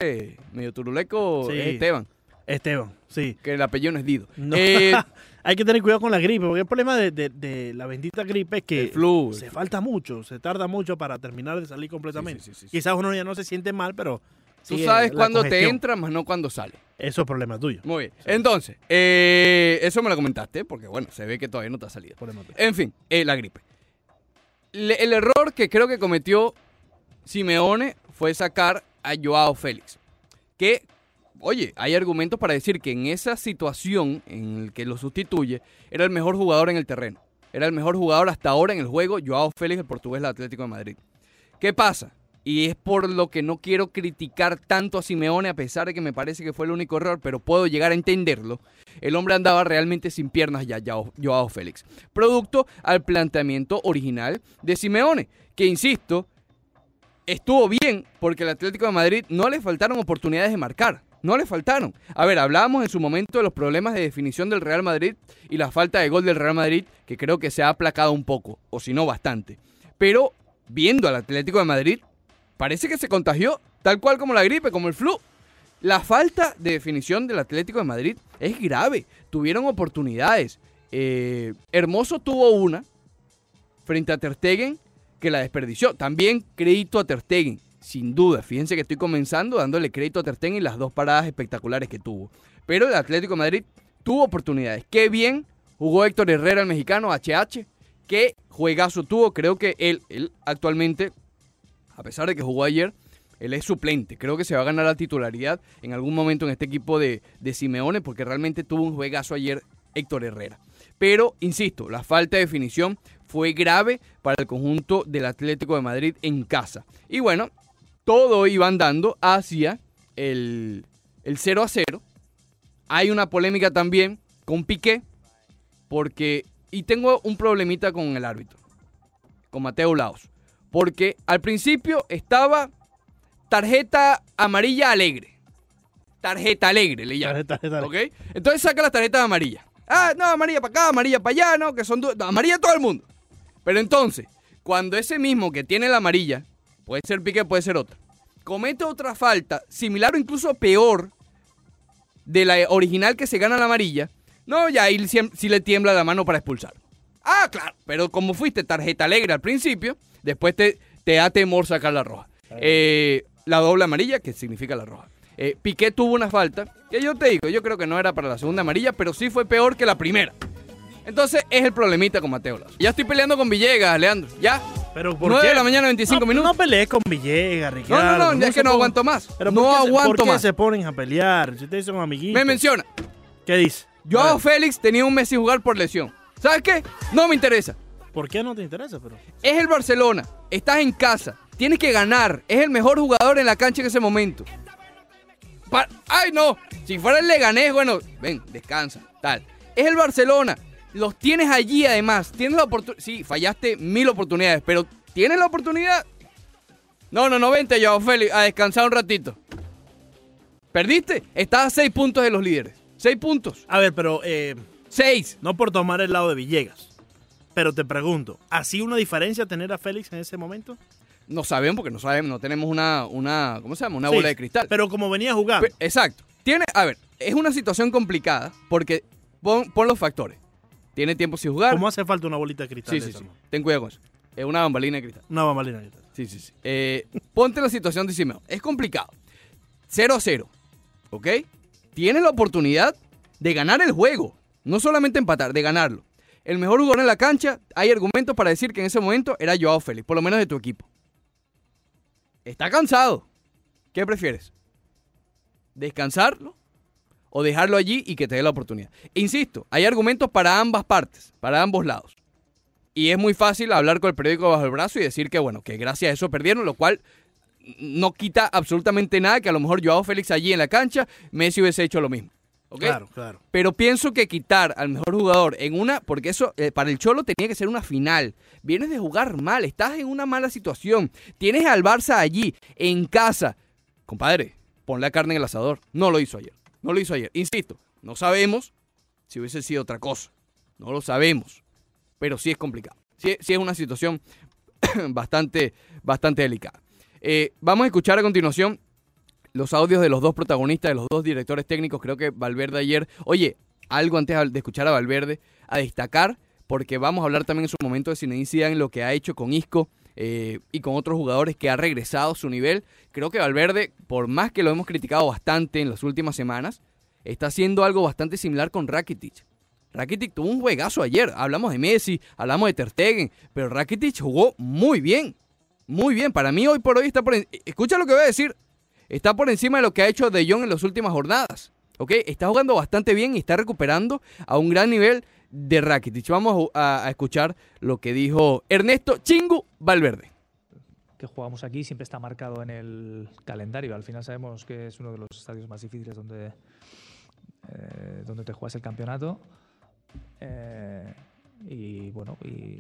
[SPEAKER 2] medio turuleco
[SPEAKER 3] Sí.
[SPEAKER 2] es Esteban,
[SPEAKER 3] Esteban, sí.
[SPEAKER 2] que el apellido no es Dido.
[SPEAKER 3] No.
[SPEAKER 2] Eh,
[SPEAKER 3] Hay que tener cuidado con la gripe, porque el problema de, de- de la bendita gripe es que
[SPEAKER 2] flu.
[SPEAKER 3] se falta mucho, se tarda mucho para terminar de salir completamente.
[SPEAKER 2] Sí, sí, sí, sí.
[SPEAKER 3] Quizás uno ya no se siente mal, pero...
[SPEAKER 2] Tú sabes
[SPEAKER 3] la
[SPEAKER 2] cuándo te entra, más no cuándo sale.
[SPEAKER 3] Eso es problema tuyo.
[SPEAKER 2] Muy bien. Entonces, eh, eso me lo comentaste, porque bueno, se ve que todavía no te ha salido. En fin, eh, la gripe. Le- el error que creo que cometió Simeone fue sacar a Joao Félix. Que, oye, hay argumentos para decir que en esa situación en el que lo sustituye, era el mejor jugador en el terreno. Era el mejor jugador hasta ahora en el juego, Joao Félix, el portugués del Atlético de Madrid. ¿Qué pasa? Y es por lo que no quiero criticar tanto a Simeone, a pesar de que me parece que fue el único error, pero puedo llegar a entenderlo. El hombre andaba realmente sin piernas ya, Joao, Joao Félix. Producto al planteamiento original de Simeone, que insisto, estuvo bien porque el Atlético de Madrid no le faltaron oportunidades de marcar. No le faltaron. A ver, hablábamos en su momento de los problemas de definición del Real Madrid y la falta de gol del Real Madrid, que creo que se ha aplacado un poco, o si no bastante. Pero viendo al Atlético de Madrid, parece que se contagió, tal cual como la gripe, como el flu. La falta de definición del Atlético de Madrid es grave. Tuvieron oportunidades. Eh, Hermoso tuvo una frente a Ter Stegen que la desperdició. También crédito a Ter Stegen, sin duda. Fíjense que estoy comenzando dándole crédito a Ter Stegen y las dos paradas espectaculares que tuvo. Pero el Atlético de Madrid tuvo oportunidades. Qué bien jugó Héctor Herrera, el mexicano, HH. Qué juegazo tuvo. Creo que él, él actualmente, a pesar de que jugó ayer, él es suplente. Creo que se va a ganar la titularidad en algún momento en este equipo de, de Simeone porque realmente tuvo un juegazo ayer Héctor Herrera. Pero, insisto, la falta de definición fue grave para el conjunto del Atlético de Madrid en casa. Y bueno, todo iba andando hacia el, el 0 a 0. Hay una polémica también con Piqué, porque. Y tengo un problemita con el árbitro, con Mateo Laos. Porque al principio estaba tarjeta amarilla alegre. Tarjeta alegre, le llaman.
[SPEAKER 3] Tarjeta, tarjeta.
[SPEAKER 2] ¿Ok? Entonces saca las tarjetas amarillas. Ah, no, amarilla para acá, amarilla para allá, no, que son no, amarilla todo el mundo. Pero entonces, cuando ese mismo que tiene la amarilla, puede ser Piqué, puede ser otra, comete otra falta, similar o incluso peor de la original que se gana la amarilla, no, ya ahí siem- sí le tiembla la mano para expulsar. Ah, claro, pero como fuiste tarjeta alegre al principio, después te, te da temor sacar la roja. Eh, la doble amarilla, que significa la roja. Eh, Piqué tuvo una falta, que yo te digo, yo creo que no era para la segunda amarilla, pero sí fue peor que la primera. Entonces es el problemita con Mateo Lazo. Ya estoy peleando con Villegas, Leandro. Ya.
[SPEAKER 3] Pero ¿por
[SPEAKER 2] 9
[SPEAKER 3] qué?
[SPEAKER 2] de la mañana, 25
[SPEAKER 3] no,
[SPEAKER 2] minutos.
[SPEAKER 3] No pelees con Villegas,
[SPEAKER 2] No,
[SPEAKER 3] Ricardo.
[SPEAKER 2] no, no, ya es que no aguanto más.
[SPEAKER 3] Pero
[SPEAKER 2] no
[SPEAKER 3] ¿por qué se-
[SPEAKER 2] aguanto
[SPEAKER 3] ¿Por qué
[SPEAKER 2] más.
[SPEAKER 3] se ponen a pelear? Si ustedes son amiguitos.
[SPEAKER 2] Me menciona.
[SPEAKER 3] ¿Qué dice?
[SPEAKER 2] Joao
[SPEAKER 3] A
[SPEAKER 2] Félix tenía un mes sin jugar por lesión. ¿Sabes qué? No me interesa.
[SPEAKER 3] ¿Por qué no te interesa? Pero
[SPEAKER 2] Es el Barcelona. Estás en casa. Tienes que ganar. Es el mejor jugador en la cancha en ese momento. Pa- ¡Ay, no! Si fuera el Leganés, bueno, ven, descansa, tal. Es el Barcelona. Los tienes allí además. Tienes la oportunidad. Sí, fallaste mil oportunidades, pero ¿tienes la oportunidad? No, no, no, vente, Joao Félix, a descansar un ratito. ¿Perdiste? Estás a seis puntos de los líderes. Seis puntos.
[SPEAKER 3] A ver, pero eh,
[SPEAKER 2] Seis.
[SPEAKER 3] no por tomar el lado de Villegas. Pero te pregunto, ¿hacía una diferencia tener a Félix en ese momento?
[SPEAKER 2] No sabemos porque no sabemos, no tenemos una, una ¿cómo se llama? Una
[SPEAKER 3] Sí,
[SPEAKER 2] bola de cristal.
[SPEAKER 3] Pero como venía jugando.
[SPEAKER 2] Pe- Exacto. Tiene, a ver, es una situación complicada porque pon, pon los factores. Tiene tiempo sin jugar.
[SPEAKER 3] ¿Cómo hace falta una bolita de cristal?
[SPEAKER 2] Sí,
[SPEAKER 3] de
[SPEAKER 2] sí,
[SPEAKER 3] esa,
[SPEAKER 2] sí.
[SPEAKER 3] no?
[SPEAKER 2] Ten cuidado con eso. Es una bambalina de cristal.
[SPEAKER 3] Una bambalina de cristal.
[SPEAKER 2] Sí, sí, sí. Eh, ponte la situación de Simeone. Es complicado. 0 a 0. ¿Ok? Tienes la oportunidad de ganar el juego. No solamente empatar, de ganarlo. El mejor jugador en la cancha, hay argumentos para decir que en ese momento era Joao Félix, por lo menos de tu equipo. Está cansado. ¿Qué prefieres? ¿Descansarlo? ¿O dejarlo allí y que te dé la oportunidad? Insisto, hay argumentos para ambas partes, para ambos lados. Y es muy fácil hablar con el periódico bajo el brazo y decir que, bueno, que gracias a eso perdieron, lo cual no quita absolutamente nada que a lo mejor Joao Félix allí en la cancha, Messi hubiese hecho lo mismo. ¿Ok?
[SPEAKER 3] Claro, claro.
[SPEAKER 2] Pero pienso que quitar al mejor jugador en una, porque eso eh, para el Cholo tenía que ser una final. Vienes de jugar mal, estás en una mala situación. Tienes al Barça allí, en casa. Compadre, pon la carne en el asador. No lo hizo ayer. No lo hizo ayer. Insisto, no sabemos si hubiese sido otra cosa. No lo sabemos. Pero sí es complicado. Sí, sí es una situación bastante, bastante delicada. Eh, vamos a escuchar a continuación los audios de los dos protagonistas, de los dos directores técnicos. Creo que Valverde ayer. Oye, algo antes de escuchar a Valverde, a destacar, porque vamos a hablar también en su momento de Zinedine Zidane, lo que ha hecho con Isco eh, y con otros jugadores que ha regresado a su nivel. Creo que Valverde, por más que lo hemos criticado bastante en las últimas semanas, está haciendo algo bastante similar con Rakitic. Rakitic tuvo un juegazo ayer. Hablamos de Messi, hablamos de Ter Stegen, pero Rakitic jugó muy bien. Muy bien. Para mí hoy por hoy está por... Escucha lo que voy a decir. Está por encima de lo que ha hecho De Jong en las últimas jornadas. ¿Ok? Está jugando bastante bien y está recuperando a un gran nivel de Rakitic. Vamos a, escuchar lo que dijo Ernesto Chingu Valverde.
[SPEAKER 4] que jugamos aquí siempre está marcado en el calendario. Al final sabemos que es uno de los estadios más difíciles donde, eh, donde te juegas el campeonato. Eh, y bueno, y,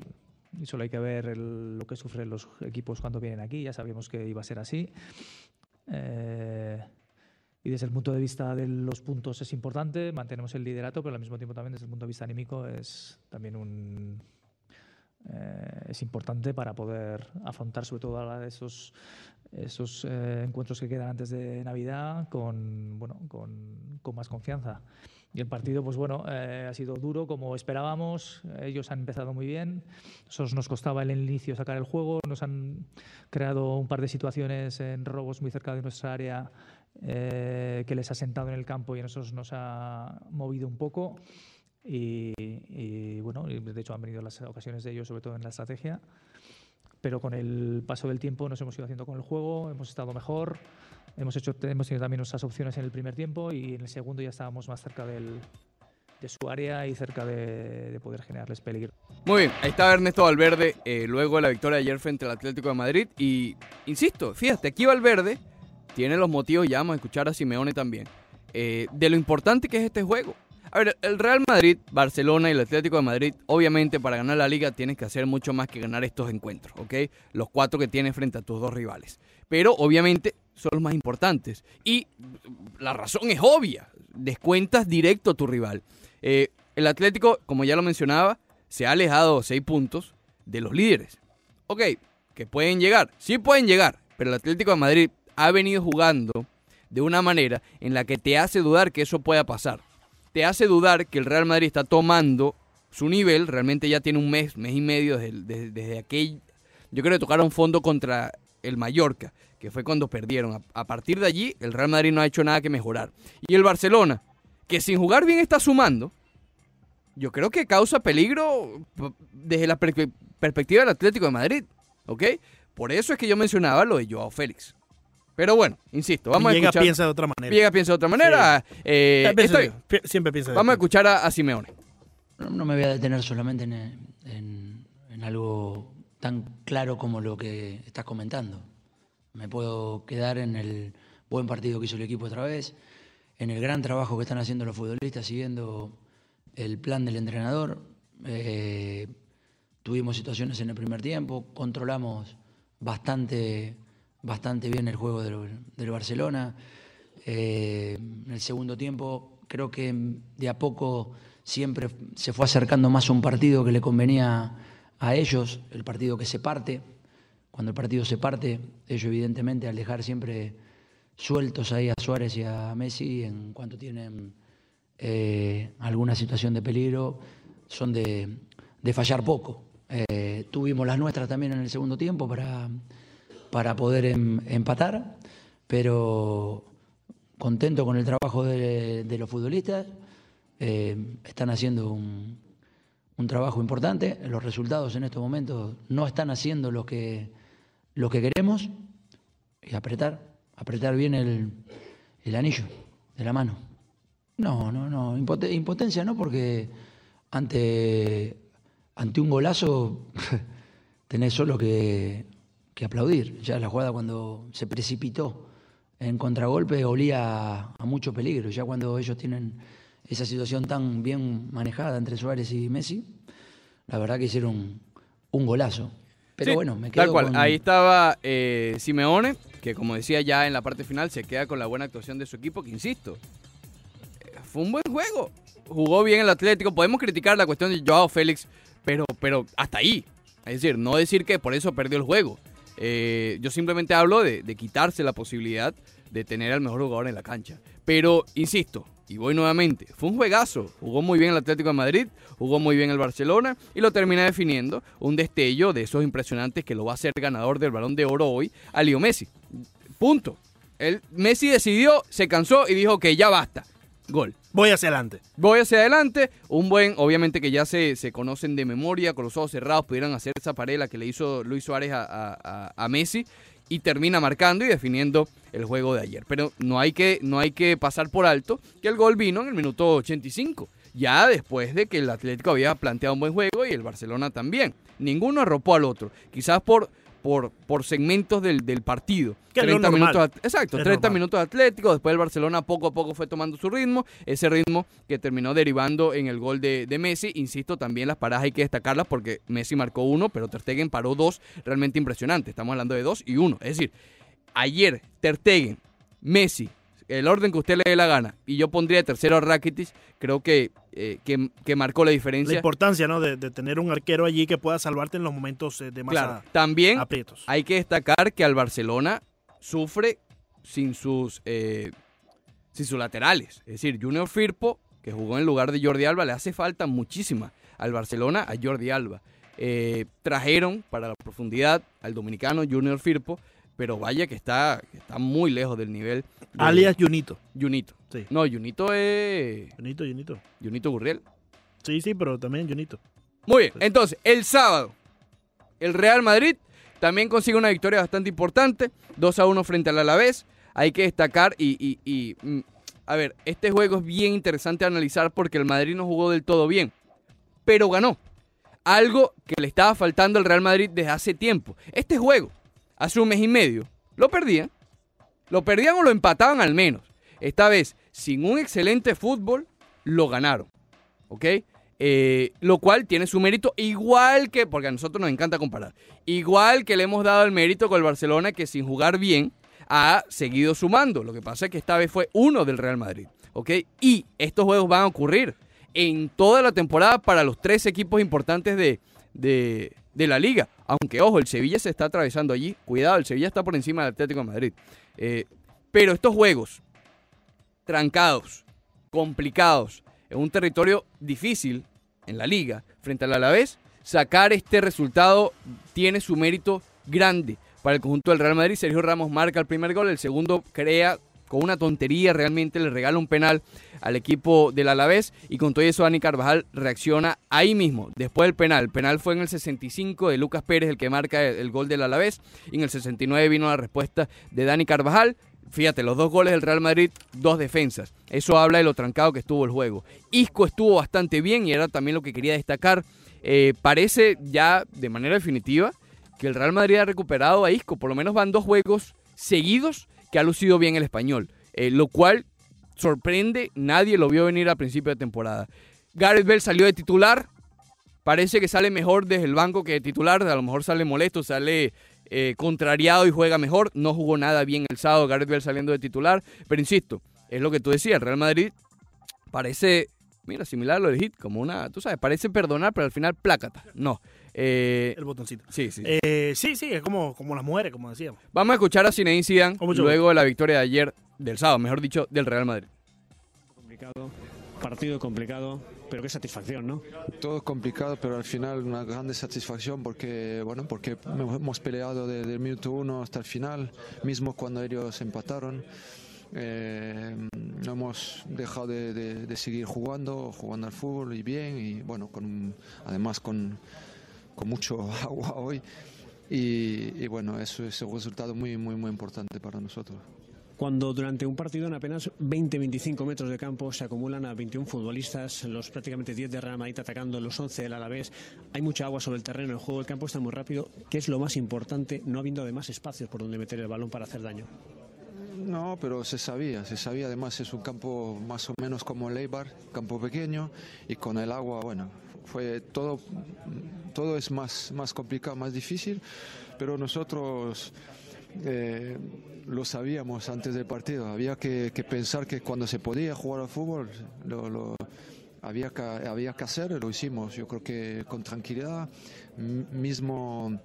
[SPEAKER 4] solo hay que ver lo que sufren los equipos cuando vienen aquí. Ya sabíamos que iba a ser así. Eh, y desde el punto de vista de los puntos es importante, mantenemos el liderato, pero al mismo tiempo también desde el punto de vista anímico es también un, eh, es importante para poder afrontar sobre todo esos, esos eh, encuentros que quedan antes de Navidad con, bueno, con, con más confianza. Y el partido, pues bueno, eh, ha sido duro como esperábamos. Ellos han empezado muy bien. Nosotros nos costaba el inicio sacar el juego. Nos han creado un par de situaciones en robos muy cerca de nuestra área eh, que les ha sentado en el campo y a nosotros nos ha movido un poco. Y, y, bueno, de hecho han venido las ocasiones de ellos, sobre todo en la estrategia. Pero con el paso del tiempo nos hemos ido haciendo con el juego, hemos estado mejor, hemos, hecho, hemos tenido también nuestras opciones en el primer tiempo y en el segundo ya estábamos más cerca del, de su área y cerca de, de poder generarles peligro.
[SPEAKER 2] Muy bien, ahí estaba Ernesto Valverde eh, luego de la victoria de ayer frente al Atlético de Madrid. Y insisto, fíjate, aquí Valverde tiene los motivos, ya vamos a escuchar a Simeone también, eh, de lo importante que es este juego. A ver, el Real Madrid, Barcelona y el Atlético de Madrid, obviamente para ganar la liga tienes que hacer mucho más que ganar estos encuentros, ¿ok? Los cuatro que tienes frente a tus dos rivales. Pero obviamente son los más importantes. Y la razón es obvia, descuentas directo a tu rival. Eh, el Atlético, como ya lo mencionaba, se ha alejado seis puntos de los líderes. Ok, que pueden llegar, sí pueden llegar, pero el Atlético de Madrid ha venido jugando de una manera en la que te hace dudar que eso pueda pasar. Te hace dudar que el Real Madrid está tomando su nivel, realmente ya tiene un mes, mes y medio desde, aquel, yo creo que tocaron fondo contra el Mallorca, que fue cuando perdieron. A, partir de allí, el Real Madrid no ha hecho nada que mejorar. Y el Barcelona, que sin jugar bien está sumando, yo creo que causa peligro desde la per- perspectiva del Atlético de Madrid, ¿ok? Por eso es que yo mencionaba lo de Joao Félix. Pero bueno, insisto, vamos
[SPEAKER 3] Llega
[SPEAKER 2] a escuchar.
[SPEAKER 3] piensa de otra manera.
[SPEAKER 2] Llega piensa de otra manera. eh,
[SPEAKER 3] Eh,
[SPEAKER 2] estoy-
[SPEAKER 3] siempre piensa de
[SPEAKER 2] vamos a escuchar a, a Simeone.
[SPEAKER 5] No, no me voy a detener solamente en, en- en algo tan claro como lo que estás comentando. Me puedo quedar en el buen partido que hizo el equipo otra vez, en el gran trabajo que están haciendo los futbolistas siguiendo el plan del entrenador. Eh, tuvimos situaciones en el primer tiempo, controlamos bastante, bastante bien el juego del, Barcelona. Eh, en el segundo tiempo creo que de a poco siempre se fue acercando más un partido que le convenía a ellos, el partido que se parte. Cuando el partido se parte, ellos evidentemente al dejar siempre sueltos ahí a Suárez y a Messi en cuanto tienen eh, alguna situación de peligro, son de, de fallar poco. Eh, tuvimos las nuestras también en el segundo tiempo para, para poder em- empatar, pero contento con el trabajo de, los futbolistas. Eh, están haciendo un, trabajo importante. Los resultados en estos momentos no están haciendo lo que, lo que queremos. Y apretar, apretar bien el, anillo de la mano. No, no, no. impote- impotencia no, porque ante, ante un golazo tenés solo que, que aplaudir. Ya la jugada cuando se precipitó en contragolpe olía a, a mucho peligro. Ya cuando ellos tienen esa situación tan bien manejada entre Suárez y Messi, la verdad que hicieron un golazo. Pero
[SPEAKER 2] Sí,
[SPEAKER 5] bueno, me quedo
[SPEAKER 2] Tal cual,
[SPEAKER 5] con-
[SPEAKER 2] ahí estaba eh, Simeone, que como decía ya en la parte final, se queda con la buena actuación de su equipo, que insisto, eh, fue un buen juego. Jugó bien el Atlético. Podemos criticar la cuestión de Joao Félix, pero, pero hasta ahí. Es decir, no decir que por eso perdió el juego. Eh, yo simplemente hablo de, quitarse la posibilidad de tener al mejor jugador en la cancha. Pero, insisto, y voy nuevamente, fue un juegazo. Jugó muy bien el Atlético de Madrid, jugó muy bien el Barcelona y lo termina definiendo un destello de esos impresionantes que lo va a hacer ganador del balón de oro hoy a Leo Messi. Punto. El, Messi decidió, se cansó y dijo que ya basta. Gol.
[SPEAKER 3] Voy hacia adelante.
[SPEAKER 2] Voy hacia adelante. Un buen, obviamente que ya se, se conocen de memoria, con los ojos cerrados, pudieran hacer esa pared la que le hizo Luis Suárez a- a- a Messi y termina marcando y definiendo el juego de ayer. Pero no hay, que, no hay que pasar por alto que el gol vino en el minuto 85. Ya después de que el Atlético había planteado un buen juego y el Barcelona también. Ninguno arropó al otro. Quizás por, por, por segmentos del, del partido.
[SPEAKER 3] Que es lo normal.
[SPEAKER 2] minutos, at- exacto,
[SPEAKER 3] Es
[SPEAKER 2] 30
[SPEAKER 3] normal.
[SPEAKER 2] minutos de Atlético, después el Barcelona poco a poco fue tomando su ritmo, ese ritmo que terminó derivando en el gol de, de Messi. Insisto, también las paradas hay que destacarlas porque Messi marcó uno, pero Ter Stegen paró dos realmente impresionantes. Estamos hablando de dos y uno. Es decir, ayer Ter Stegen, Messi, el orden que usted le dé la gana, y yo pondría tercero a Rakitic, creo que, eh, que, que marcó la
[SPEAKER 3] La
[SPEAKER 2] diferencia.
[SPEAKER 3] importancia ¿no? de, de tener un arquero allí que pueda salvarte en los momentos eh, de más
[SPEAKER 2] Claro, también
[SPEAKER 3] aprietos.
[SPEAKER 2] hay que destacar que al Barcelona sufre sin sus eh, sin sus laterales. Es decir, Junior Firpo, que jugó en lugar de Jordi Alba, le hace falta muchísima al Barcelona a Jordi Alba. Eh, trajeron para la profundidad al dominicano Junior Firpo, pero vaya que está, está muy lejos del nivel de
[SPEAKER 3] Alias Junito.
[SPEAKER 2] Junito.
[SPEAKER 3] Sí.
[SPEAKER 2] No, Junito es
[SPEAKER 3] Junito, Junito.
[SPEAKER 2] Junito Gurriel.
[SPEAKER 3] Sí, sí, pero también Junito.
[SPEAKER 2] Muy bien, entonces, el sábado, el Real Madrid también consigue una victoria bastante importante, 2 a 1 frente al Alavés. Hay que destacar y, y- y, mm, a ver, este juego es bien interesante de analizar porque el Madrid no jugó del todo bien, pero ganó. Algo que le estaba faltando al Real Madrid desde hace tiempo. Este juego, hace un mes y medio, lo perdían. Lo perdían o lo empataban al menos. Esta vez, sin un excelente fútbol, lo ganaron. ¿Ok? Eh, lo cual tiene su mérito, igual que, porque a nosotros nos encanta comparar, igual que le hemos dado el mérito con el Barcelona, que sin jugar bien ha seguido sumando. Lo que pasa es que esta vez fue uno del Real Madrid. ¿Ok? Y estos juegos van a ocurrir en toda la temporada para los tres equipos importantes de, de, de la liga. Aunque, ojo, el Sevilla se está atravesando allí. Cuidado, el Sevilla está por encima del Atlético de Madrid. Eh, pero estos juegos trancados, complicados, en un territorio difícil en la liga, frente al Alavés, sacar este resultado tiene su mérito grande para el conjunto del Real Madrid. Sergio Ramos marca el primer gol, el segundo crea con una tontería, realmente le regala un penal al equipo del Alavés y con todo eso Dani Carvajal reacciona ahí mismo, después del penal. El penal fue en el 65 de Lucas Pérez el que marca el, gol del Alavés y en el 69 vino la respuesta de Dani Carvajal. Fíjate, los dos goles del Real Madrid, dos defensas. Eso habla de lo trancado que estuvo el juego. Isco estuvo bastante bien y era también lo que quería destacar. Eh, parece ya de manera definitiva que el Real Madrid ha recuperado a Isco. Por lo menos van dos juegos seguidos que ha lucido bien el español. Eh, lo cual sorprende, nadie lo vio venir a principio de temporada. Gareth Bell salió de titular. Parece que sale mejor desde el banco que de titular. A lo mejor sale molesto, sale eh, contrariado y juega mejor. No jugó nada bien el sábado Gareth Bell saliendo de titular. Pero insisto, es lo que tú decías. Real Madrid parece, mira, similar a lo del hit, como una, tú sabes, parece perdonar, pero al final plácata. No. Eh,
[SPEAKER 3] El botoncito.
[SPEAKER 2] sí, sí.
[SPEAKER 3] Eh, sí, sí, es como, como las mujeres, como decíamos.
[SPEAKER 2] Vamos a escuchar a Zinedine Zidane luego de la victoria de ayer, del sábado, mejor dicho, del Real Madrid.
[SPEAKER 6] Complicado, partido complicado, pero qué satisfacción, ¿no?
[SPEAKER 7] Todo es complicado, pero al final una grande satisfacción porque, bueno, porque hemos peleado desde el minuto uno hasta el final, mismo cuando ellos empataron. Eh, no hemos dejado de, de- de seguir jugando, jugando al fútbol y bien, y bueno, con además con, con mucho agua hoy. Y, y bueno, eso es un resultado muy, muy, muy importante para nosotros.
[SPEAKER 6] Cuando durante un partido en apenas 20-25 metros de campo se acumulan a 21 futbolistas, los prácticamente 10 de Real Madrid atacando, los 11 del Alavés, hay mucha agua sobre el terreno, el juego del campo está muy rápido. ¿Qué es lo más importante, no habiendo además espacios por donde meter el balón para hacer daño?
[SPEAKER 7] No, pero se sabía, se sabía. Además es un campo más o menos como Leibar, campo pequeño y con el agua, bueno, fue todo, todo es más, más complicado, más difícil, pero nosotros eh, lo sabíamos antes del partido. Había que, pensar que cuando se podía jugar al fútbol, lo, había, que, había que hacer, lo hicimos. Yo creo que con tranquilidad, mismo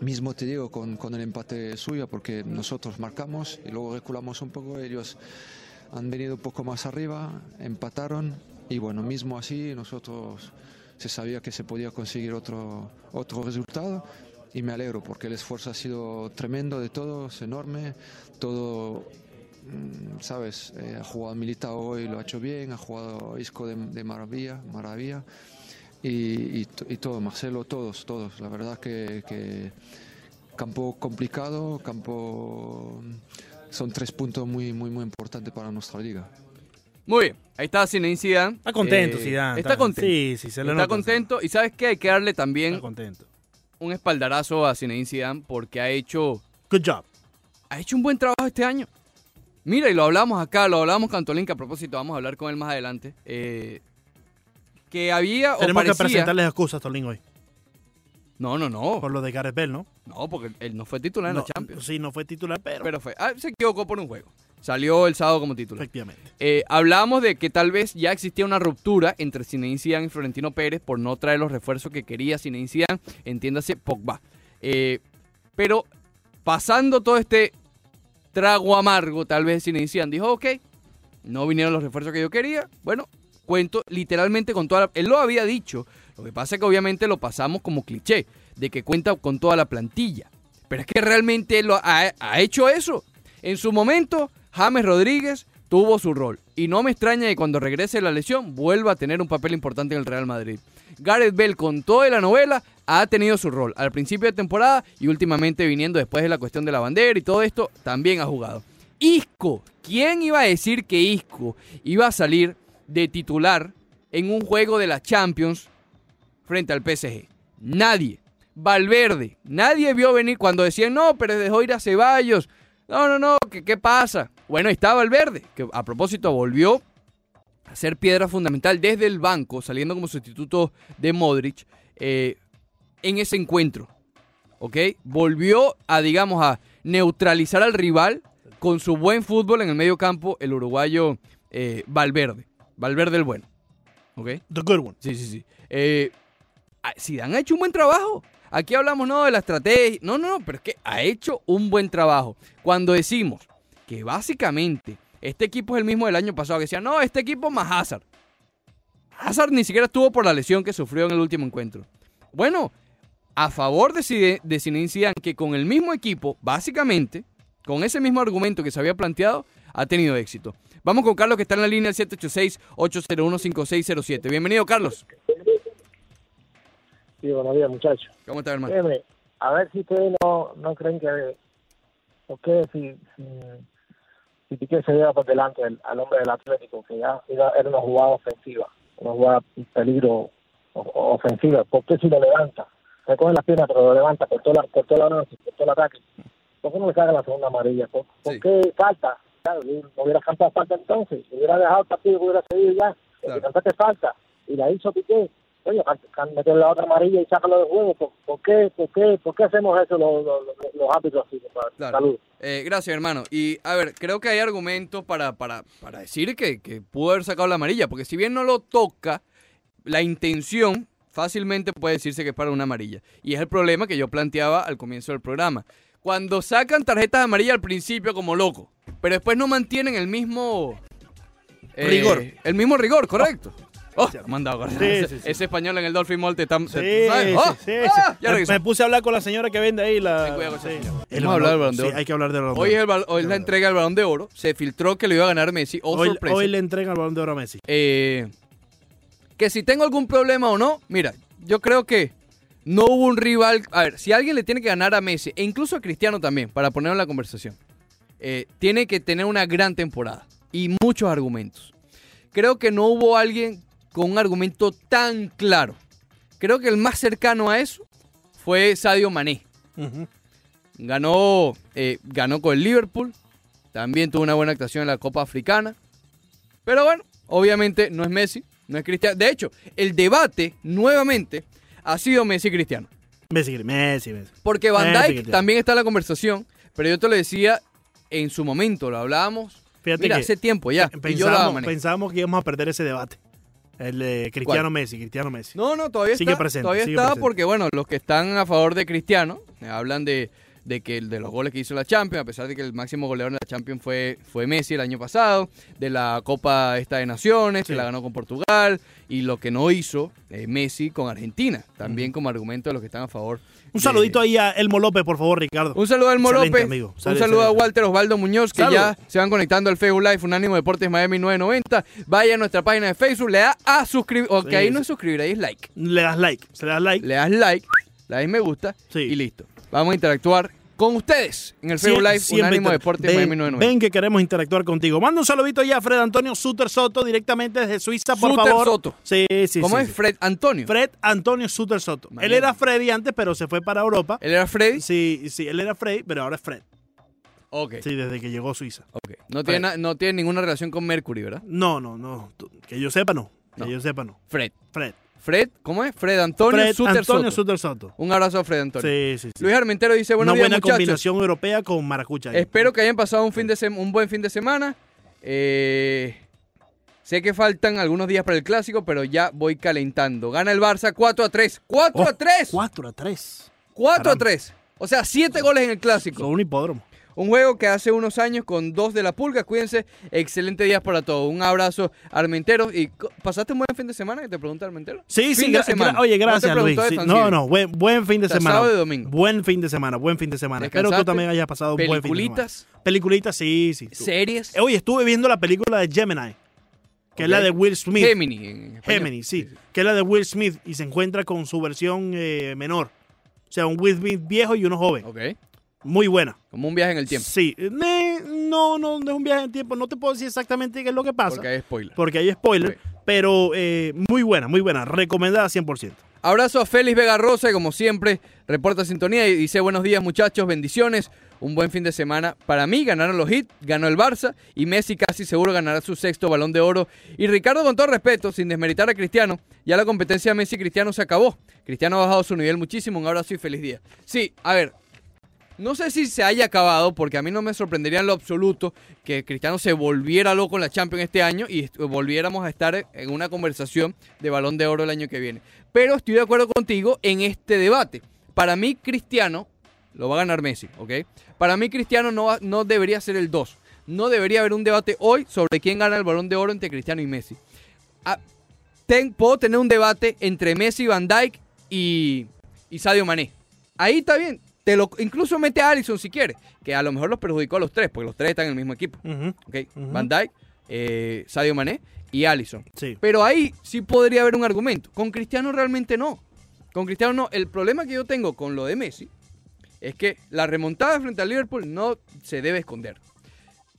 [SPEAKER 7] mismo te digo con, con el empate suyo porque nosotros marcamos y luego reculamos un poco ellos han venido un poco más arriba empataron y bueno mismo así nosotros se sabía que se podía conseguir otro otro resultado y me alegro porque el esfuerzo ha sido tremendo de todos enorme todo mm, sabes Eh, ha jugado Militao hoy lo ha hecho bien ha jugado Isco de, maravilla maravilla y, y to- y todo, Marcelo, todos, todos. La verdad que, que campo complicado, campo son tres puntos muy, muy, muy importantes para nuestra liga.
[SPEAKER 2] Muy bien, ahí está Zinedine Zidane.
[SPEAKER 3] Está contento,
[SPEAKER 2] Eh,
[SPEAKER 3] Zidane.
[SPEAKER 2] Está contento.
[SPEAKER 3] Sí, sí, se le
[SPEAKER 2] está
[SPEAKER 3] nota.
[SPEAKER 2] contento. Y sabes qué, hay que darle también
[SPEAKER 3] Está contento.
[SPEAKER 2] un espaldarazo a Zinedine Zidane porque ha hecho,
[SPEAKER 3] Good job.
[SPEAKER 2] ha hecho un buen trabajo este año. Mira, y lo hablamos acá, lo hablamos con Antolín, que a propósito vamos a hablar con él más adelante. eh, que había o
[SPEAKER 3] Tenemos que presentarles excusas, Tolín, hoy.
[SPEAKER 2] No, no, no.
[SPEAKER 3] Por lo de Gareth Bell, ¿no?
[SPEAKER 2] No, porque él no fue titular en la Champions.
[SPEAKER 3] Sí, no fue titular, pero,
[SPEAKER 2] Pero fue. ah, se equivocó por un juego. Salió el sábado como titular.
[SPEAKER 3] efectivamente.
[SPEAKER 2] Eh, hablábamos de que tal vez ya existía una ruptura entre Zinedine Zidane y Florentino Pérez por no traer los refuerzos que quería Zinedine Zidane, entiéndase Pogba. Eh, pero pasando todo este trago amargo, tal vez Zinedine Zidane dijo, ok, no vinieron los refuerzos que yo quería, bueno, cuento literalmente con toda la... Él lo había dicho, lo que pasa es que obviamente lo pasamos como cliché, de que cuenta con toda la plantilla. Pero es que realmente él lo ha, ha hecho eso. En su momento, James Rodríguez tuvo su rol. Y no me extraña que cuando regrese de la lesión vuelva a tener un papel importante en el Real Madrid. Gareth Bell con toda la novela ha tenido su rol al principio de temporada y últimamente viniendo después de la cuestión de la bandera y todo esto, también ha jugado. Isco, ¿quién iba a decir que Isco iba a salir de titular en un juego de la Champions frente al PSG? Nadie. Valverde, nadie vio venir cuando decían, no, pero dejó ir a Ceballos. No, no, no, ¿qué, qué pasa? Bueno, ahí está Valverde, que a propósito volvió a ser piedra fundamental desde el banco, saliendo como sustituto de Modric, eh, en ese encuentro. ¿Ok? Volvió a, digamos, a neutralizar al rival con su buen fútbol en el medio campo, el uruguayo eh, Valverde. Valverde el bueno. ¿Ok?
[SPEAKER 3] The good one.
[SPEAKER 2] Sí, sí, sí. Eh, Zidane ha hecho un buen trabajo. Aquí hablamos no de la estrategia. No, no, no, pero es que ha hecho un buen trabajo. Cuando decimos que básicamente este equipo es el mismo del año pasado, que decía, no, este equipo más Hazard. Hazard ni siquiera estuvo por la lesión que sufrió en el último encuentro. Bueno, a favor de, de Zinedine Zidane, que con el mismo equipo, básicamente, con ese mismo argumento que se había planteado, ha tenido éxito. Vamos con Carlos, que está en la línea 786-801-5607. Bienvenido, Carlos.
[SPEAKER 8] Sí, buenos días, muchachos.
[SPEAKER 2] ¿Cómo está, hermano?
[SPEAKER 8] A ver si ustedes no, no creen que... ¿Por qué si, si, si Piqué se lleva por delante al, al hombre del Atlético, que ya era, era una jugada ofensiva, una jugada peligro ofensiva, ¿por qué si lo levanta? Recoge las piernas, pero lo levanta por toda la, por toda la noche, por todo el ataque. ¿Por qué no le saca la segunda amarilla? ¿Por, qué falta? Claro, no hubiera cantado falta entonces, hubiera dejado el partido, hubiera seguido ya. El
[SPEAKER 2] Claro.
[SPEAKER 8] que falta y la hizo Piqué. Oye, meter la otra amarilla y sácalo del juego. ¿Por, por qué, por, qué, ¿Por qué hacemos eso los, los, árbitros así?
[SPEAKER 2] Claro.
[SPEAKER 8] Salud.
[SPEAKER 2] Eh, gracias, hermano. Y a ver, creo que hay argumentos para, para, para decir que, que pudo haber sacado la amarilla, porque si bien no lo toca, la intención fácilmente puede decirse que es para una amarilla. Y es el problema que yo planteaba al comienzo del programa. Cuando sacan tarjetas amarillas al principio como loco, pero después no mantienen el mismo eh,
[SPEAKER 3] Rigor.
[SPEAKER 2] El mismo rigor, correcto. Oh, dado,
[SPEAKER 3] Sí,
[SPEAKER 2] ese,
[SPEAKER 3] sí, sí.
[SPEAKER 2] ese español en el Dolphin Mall te está... ¿sabes?
[SPEAKER 3] sí,
[SPEAKER 2] Oh,
[SPEAKER 3] sí,
[SPEAKER 2] ah, ya
[SPEAKER 3] Me- puse a hablar con la señora que vende ahí la...
[SPEAKER 2] Ten cuidado con esa
[SPEAKER 3] sí.
[SPEAKER 2] señora.
[SPEAKER 3] El
[SPEAKER 2] Vamos a hablar del Balón de
[SPEAKER 3] Sí,
[SPEAKER 2] Oro.
[SPEAKER 3] hay que hablar del Balón de
[SPEAKER 2] Hoy
[SPEAKER 3] Oro.
[SPEAKER 2] el bal- hoy es la entrega del balón de oro. Se filtró que lo iba a ganar Messi. Oh,
[SPEAKER 3] Hoy,
[SPEAKER 2] sorpresa.
[SPEAKER 3] hoy le entregan el Balón de Oro a Messi.
[SPEAKER 2] Eh, que si tengo algún problema o no, mira, yo creo que no hubo un rival. A ver, si alguien le tiene que ganar a Messi, e incluso a Cristiano también, para ponerlo en la conversación. eh, tiene que tener una gran temporada y muchos argumentos. Creo que no hubo alguien con un argumento tan claro. Creo que el más cercano a eso fue Sadio Mané. Ganó, eh, ganó con el Liverpool. También tuvo una buena actuación en la Copa Africana. Pero bueno, obviamente no es Messi, no es Cristiano. De hecho, el debate nuevamente ha sido Messi y Cristiano.
[SPEAKER 3] Messi, Messi, Messi.
[SPEAKER 2] Porque Van
[SPEAKER 3] Messi,
[SPEAKER 2] Dijk
[SPEAKER 3] Cristiano.
[SPEAKER 2] también está en la conversación. Pero yo te lo decía en su momento, lo hablábamos.
[SPEAKER 3] Fíjate
[SPEAKER 2] Mira,
[SPEAKER 3] que
[SPEAKER 2] hace tiempo ya. yo
[SPEAKER 3] pensábamos que íbamos a perder ese debate. El de Cristiano
[SPEAKER 2] ¿Cuál?
[SPEAKER 3] Messi, Cristiano Messi.
[SPEAKER 2] No, no, todavía
[SPEAKER 3] Sigue
[SPEAKER 2] está.
[SPEAKER 3] presente,
[SPEAKER 2] todavía
[SPEAKER 3] sigue
[SPEAKER 2] está
[SPEAKER 3] presente.
[SPEAKER 2] porque, bueno, los que están a favor de Cristiano eh, hablan de, de que el de los goles que hizo la Champions, a pesar de que el máximo goleador en la Champions fue, fue Messi el año pasado, de la Copa esta de Naciones, que la ganó con Portugal, y lo que no hizo eh, Messi con Argentina, también como argumento de los que están a favor.
[SPEAKER 3] Un
[SPEAKER 2] de-
[SPEAKER 3] saludito ahí a Elmo López, por favor, Ricardo.
[SPEAKER 2] Un saludo a Elmo
[SPEAKER 3] Excelente,
[SPEAKER 2] López.
[SPEAKER 3] amigo.
[SPEAKER 2] Un saludo a. Walter Osvaldo Muñoz, que
[SPEAKER 3] Salud.
[SPEAKER 2] ya se van conectando al Facebook Live, Unánimo Deportes Miami 990. Vaya a nuestra página de Facebook, le da a suscribir, o que ahí no es suscribir, ahí es like.
[SPEAKER 3] Le das like, se le das like.
[SPEAKER 2] Le das like, le das me gusta
[SPEAKER 3] Sí.
[SPEAKER 2] y listo. Vamos a interactuar con ustedes en el Facebook Live,
[SPEAKER 3] siempre
[SPEAKER 2] Unánimo Deportes
[SPEAKER 3] ven,
[SPEAKER 2] Miami 990.
[SPEAKER 3] ven que queremos interactuar contigo. Manda un saludito ya a Fred Antonio Suter Soto, directamente desde Suiza, por
[SPEAKER 2] Suter
[SPEAKER 3] favor.
[SPEAKER 2] Soto.
[SPEAKER 3] Sí, sí,
[SPEAKER 2] ¿Cómo
[SPEAKER 3] sí,
[SPEAKER 2] es?
[SPEAKER 3] sí.
[SPEAKER 2] Fred Antonio.
[SPEAKER 3] Fred Antonio Suter Soto. Él era Freddy antes, pero se fue para Europa.
[SPEAKER 2] ¿Él era Freddy?
[SPEAKER 3] Sí, sí, él era Freddy, pero ahora es Fred.
[SPEAKER 2] Ok.
[SPEAKER 3] Sí, desde que llegó a Suiza.
[SPEAKER 2] ok. No, tiene, no tiene ninguna relación con Mercury, ¿verdad?
[SPEAKER 3] No, no, no. Que yo sepa, no. Que
[SPEAKER 2] No.
[SPEAKER 3] yo sepa, no.
[SPEAKER 2] Fred.
[SPEAKER 3] Fred.
[SPEAKER 2] Fred, ¿cómo es? Fred Antonio
[SPEAKER 3] Fred
[SPEAKER 2] Suter
[SPEAKER 3] Antonio
[SPEAKER 2] Soto.
[SPEAKER 3] Suter Soto.
[SPEAKER 2] Un abrazo a Fred Antonio.
[SPEAKER 3] Sí, sí, sí.
[SPEAKER 2] Luis Armentero dice, buenos
[SPEAKER 3] Una
[SPEAKER 2] días,
[SPEAKER 3] buena
[SPEAKER 2] muchachos.
[SPEAKER 3] combinación europea con maracucha. ahí.
[SPEAKER 2] Espero que hayan pasado un, fin de sem- un buen fin de semana. Eh, sé que faltan algunos días para el clásico, pero ya voy calentando. Gana el Barça 4 a 3. ¡4
[SPEAKER 3] Oh,
[SPEAKER 2] a 3!
[SPEAKER 3] 4 a 3.
[SPEAKER 2] 4 a
[SPEAKER 3] caramba.
[SPEAKER 2] 3. O sea, 7 goles en el
[SPEAKER 3] Con
[SPEAKER 2] clásico.
[SPEAKER 3] un hipódromo.
[SPEAKER 2] Un juego que hace unos años con dos de la pulga. Cuídense. Excelente día para todos. Un abrazo, Armentero. ¿Y pasaste un buen fin de semana? Que te pregunta Armentero.
[SPEAKER 3] Sí, sí,
[SPEAKER 2] Fin de
[SPEAKER 3] gra-
[SPEAKER 2] semana.
[SPEAKER 3] gra- oye,
[SPEAKER 2] No
[SPEAKER 3] gracias Luis.
[SPEAKER 2] de
[SPEAKER 3] Sí,
[SPEAKER 2] Thanksgiving.
[SPEAKER 3] no, no, buen, buen fin de semana.
[SPEAKER 2] sábado y domingo.
[SPEAKER 3] Buen fin de semana, buen fin de semana. Espero que tú también hayas pasado un buen fin de semana.
[SPEAKER 2] Peliculitas,
[SPEAKER 3] Peliculitas, sí, sí.
[SPEAKER 2] series.
[SPEAKER 3] Eh, Oye, estuve viendo la película de Gemini, que es la de Will Smith.
[SPEAKER 2] Gemini.
[SPEAKER 3] Gemini, sí, que es la de Will Smith y se encuentra con su versión eh, menor. O sea, un Will Smith viejo y uno joven.
[SPEAKER 2] Ok.
[SPEAKER 3] Muy buena.
[SPEAKER 2] Como un viaje en el tiempo.
[SPEAKER 3] Sí. No, no, no es un viaje en tiempo. No te puedo decir exactamente qué es lo que pasa.
[SPEAKER 2] Porque hay spoiler.
[SPEAKER 3] porque hay spoiler. Pero eh, muy buena, muy buena. Recomendada 100%.
[SPEAKER 2] Abrazo a Félix Vega Rosa, y como siempre, reporta sintonía y dice buenos días muchachos, bendiciones, un buen fin de semana. Para mí ganaron los hits, ganó el Barça y Messi casi seguro ganará su sexto balón de oro. Y Ricardo, con todo respeto, sin desmeritar a Cristiano, ya la competencia Messi-Cristiano se acabó. Cristiano ha bajado su nivel muchísimo, un abrazo y feliz día. Sí, a ver, no sé si se haya acabado, porque a mí no me sorprendería en lo absoluto que Cristiano se volviera loco en la Champions este año y volviéramos a estar en una conversación de balón de oro el año que viene. Pero estoy de acuerdo contigo en este debate. Para mí, Cristiano lo va a ganar Messi, ¿ok? Para mí, Cristiano no, no debería ser el 2. No debería haber un debate hoy sobre quién gana el balón de oro entre Cristiano y Messi. Ah, ten- puedo tener un debate entre Messi, Van Dijk y, y Sadio Mané. Ahí está bien. Te lo, incluso mete a Allison si quiere, que a lo mejor los perjudicó a los tres, porque los tres están en el mismo equipo.
[SPEAKER 3] Ujú,
[SPEAKER 2] ¿ok?
[SPEAKER 3] Ujú.
[SPEAKER 2] Van Dijk, eh, Sadio Mané y Allison.
[SPEAKER 3] Sí.
[SPEAKER 2] Pero ahí sí podría haber un argumento. Con Cristiano realmente no. Con Cristiano no. El problema que yo tengo con lo de Messi es que la remontada frente al Liverpool no se debe esconder.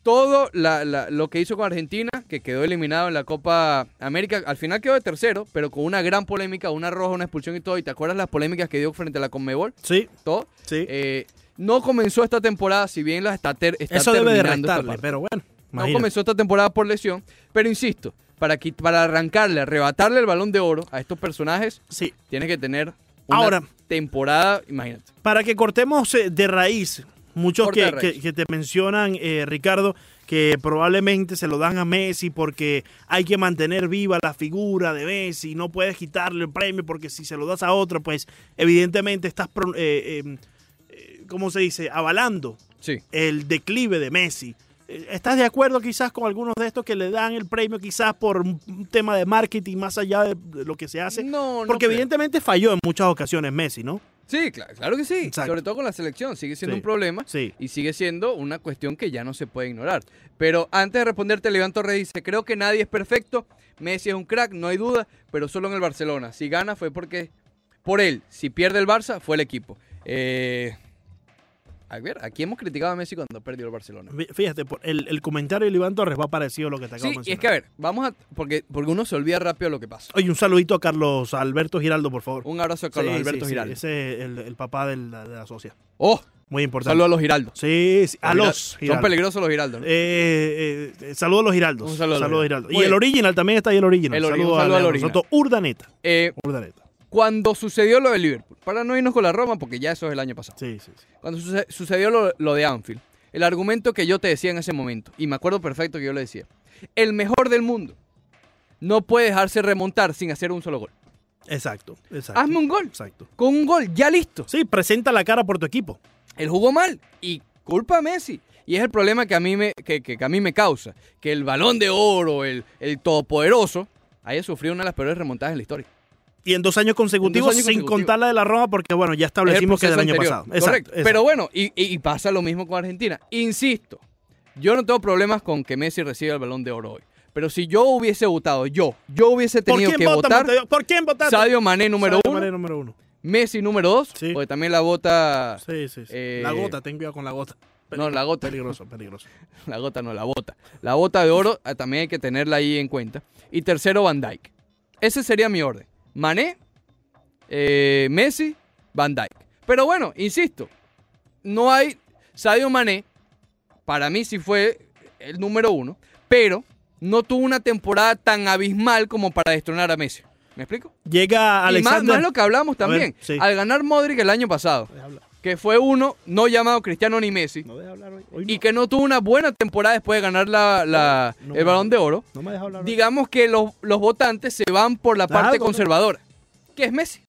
[SPEAKER 2] Todo la- la- lo que hizo con Argentina, que quedó eliminado en la Copa América, al final quedó de tercero, pero con una gran polémica, una roja, una expulsión y todo. ¿Y te acuerdas las polémicas que dio frente a la Conmebol?
[SPEAKER 3] Sí,
[SPEAKER 2] Todo.
[SPEAKER 3] sí.
[SPEAKER 2] Eh, no comenzó esta temporada, si bien la está, ter- está
[SPEAKER 3] Eso debe de restarle, pero bueno.
[SPEAKER 2] No comenzó esta temporada por lesión, pero insisto, para, para arrancarle, arrebatarle el balón de oro a estos personajes,
[SPEAKER 3] Sí.
[SPEAKER 2] tienes que tener una
[SPEAKER 3] Ahora-
[SPEAKER 2] temporada, imagínate.
[SPEAKER 3] Para que cortemos eh, de raíz, muchos que, te mencionan, eh, Ricardo, que probablemente se lo dan a Messi porque hay que mantener viva la figura de Messi, no puedes quitarle el premio porque si se lo das a otro, pues evidentemente estás, eh, eh, eh, ¿cómo se dice?, avalando
[SPEAKER 2] Sí.
[SPEAKER 3] el declive de Messi. Eh, ¿Estás de acuerdo quizás con algunos de estos que le dan el premio quizás por un tema de marketing más allá de de lo que se hace?
[SPEAKER 2] No, no
[SPEAKER 3] Porque
[SPEAKER 2] creo.
[SPEAKER 3] evidentemente falló en muchas ocasiones Messi, ¿no?
[SPEAKER 2] Sí, claro, claro que sí.
[SPEAKER 3] Exacto.
[SPEAKER 2] Sobre todo con la selección, sigue siendo
[SPEAKER 3] Sí.
[SPEAKER 2] un problema
[SPEAKER 3] Sí.
[SPEAKER 2] y sigue siendo una cuestión que ya no se puede ignorar. Pero antes de responderte, Levan Torres dice, creo que nadie es perfecto, Messi es un crack, no hay duda, pero solo en el Barcelona. Si gana fue porque, por él, si pierde el Barça, fue el equipo. Eh, A ver, aquí hemos criticado a Messi cuando perdió el Barcelona.
[SPEAKER 3] Fí- Fíjate, el, el comentario de Iván Torres va parecido a lo que te acabo
[SPEAKER 2] Sí,
[SPEAKER 3] de
[SPEAKER 2] y es que a ver, vamos a. Porque, porque uno se olvida rápido de lo que pasa.
[SPEAKER 3] Oye, un saludito a Carlos Alberto Giraldo, por favor.
[SPEAKER 2] Un abrazo a Carlos
[SPEAKER 3] Sí,
[SPEAKER 2] Alberto
[SPEAKER 3] sí, sí,
[SPEAKER 2] Giraldo.
[SPEAKER 3] Ese es el, el papá del- de la socia.
[SPEAKER 2] Oh,
[SPEAKER 3] Muy importante.
[SPEAKER 2] saludos a los Giraldos.
[SPEAKER 3] Sí, sí, a
[SPEAKER 2] Los Giraldos. Son peligrosos los Giraldos. ¿no?
[SPEAKER 3] Eh, eh, eh, saludos a los Giraldos.
[SPEAKER 2] Un saludo a los Giraldos.
[SPEAKER 3] Y el original también está ahí el original.
[SPEAKER 2] El un saludo
[SPEAKER 3] a
[SPEAKER 2] original.
[SPEAKER 3] Soto. Urdaneta.
[SPEAKER 2] Eh,
[SPEAKER 3] Urdaneta.
[SPEAKER 2] Cuando sucedió lo de Liverpool, para no irnos con la Roma, porque ya eso es el año pasado.
[SPEAKER 3] Sí, sí, sí.
[SPEAKER 2] Cuando suce- sucedió lo, lo de Anfield, el argumento que yo te decía en ese momento, y me acuerdo perfecto que yo le decía, el mejor del mundo no puede dejarse remontar sin hacer un solo gol.
[SPEAKER 3] Exacto, exacto.
[SPEAKER 2] Hazme un gol.
[SPEAKER 3] Exacto.
[SPEAKER 2] Con un gol, ya listo.
[SPEAKER 3] Sí, presenta la cara por tu equipo.
[SPEAKER 2] Él jugó mal y culpa a Messi. Y es el problema que a mí me, que, que- que a mí me causa. Que el balón de oro, el, el todopoderoso, haya sufrido una de las peores remontadas en la historia.
[SPEAKER 3] Y en dos años consecutivos,
[SPEAKER 2] años
[SPEAKER 3] sin
[SPEAKER 2] consecutivos.
[SPEAKER 3] contar la de la Roma, porque bueno, ya
[SPEAKER 2] Es
[SPEAKER 3] establecimos que del
[SPEAKER 2] proceso
[SPEAKER 3] año
[SPEAKER 2] anterior.
[SPEAKER 3] pasado. Exacto,
[SPEAKER 2] Correcto.
[SPEAKER 3] exacto.
[SPEAKER 2] Pero bueno, y, pasa lo mismo con Argentina. Insisto, yo no tengo problemas con que Messi reciba el balón de oro hoy. Pero si yo hubiese votado, yo, yo hubiese
[SPEAKER 3] ¿Por
[SPEAKER 2] tenido que
[SPEAKER 3] vota,
[SPEAKER 2] votar
[SPEAKER 3] Mateo? ¿Por quién votaste?
[SPEAKER 2] Sadio Mané número
[SPEAKER 3] Sadio
[SPEAKER 2] uno,
[SPEAKER 3] Mané número uno.
[SPEAKER 2] Messi número dos,
[SPEAKER 3] Sí.
[SPEAKER 2] porque también la vota,
[SPEAKER 3] Sí, sí, sí.
[SPEAKER 2] Eh,
[SPEAKER 3] la gota, ten cuidado con la gota.
[SPEAKER 2] No, la gota.
[SPEAKER 3] Peligroso, peligroso.
[SPEAKER 2] la gota no, la bota. La bota de oro ah, también hay que tenerla ahí en cuenta. Y tercero, Van Dyke. Ese sería mi orden. Mané, eh, Messi, Van Dyke. Pero bueno, insisto, no hay Sadio Mané, para mí sí fue el número uno, pero no tuvo una temporada tan abismal como para destronar a Messi. ¿Me explico?
[SPEAKER 3] Llega
[SPEAKER 2] Y más,
[SPEAKER 3] Alexander.
[SPEAKER 2] más lo que hablamos
[SPEAKER 3] ver,
[SPEAKER 2] también.
[SPEAKER 3] sí.
[SPEAKER 2] Al ganar Modric el año pasado, que fue uno no llamado Cristiano ni Messi,
[SPEAKER 3] no deja hablar hoy. Hoy
[SPEAKER 2] y que no tuvo una buena temporada después de ganar la, la-
[SPEAKER 3] No,
[SPEAKER 2] el balón de oro,
[SPEAKER 3] No me deja hablar hoy.
[SPEAKER 2] digamos que los, los votantes se van por la parte conservadora, que es Messi.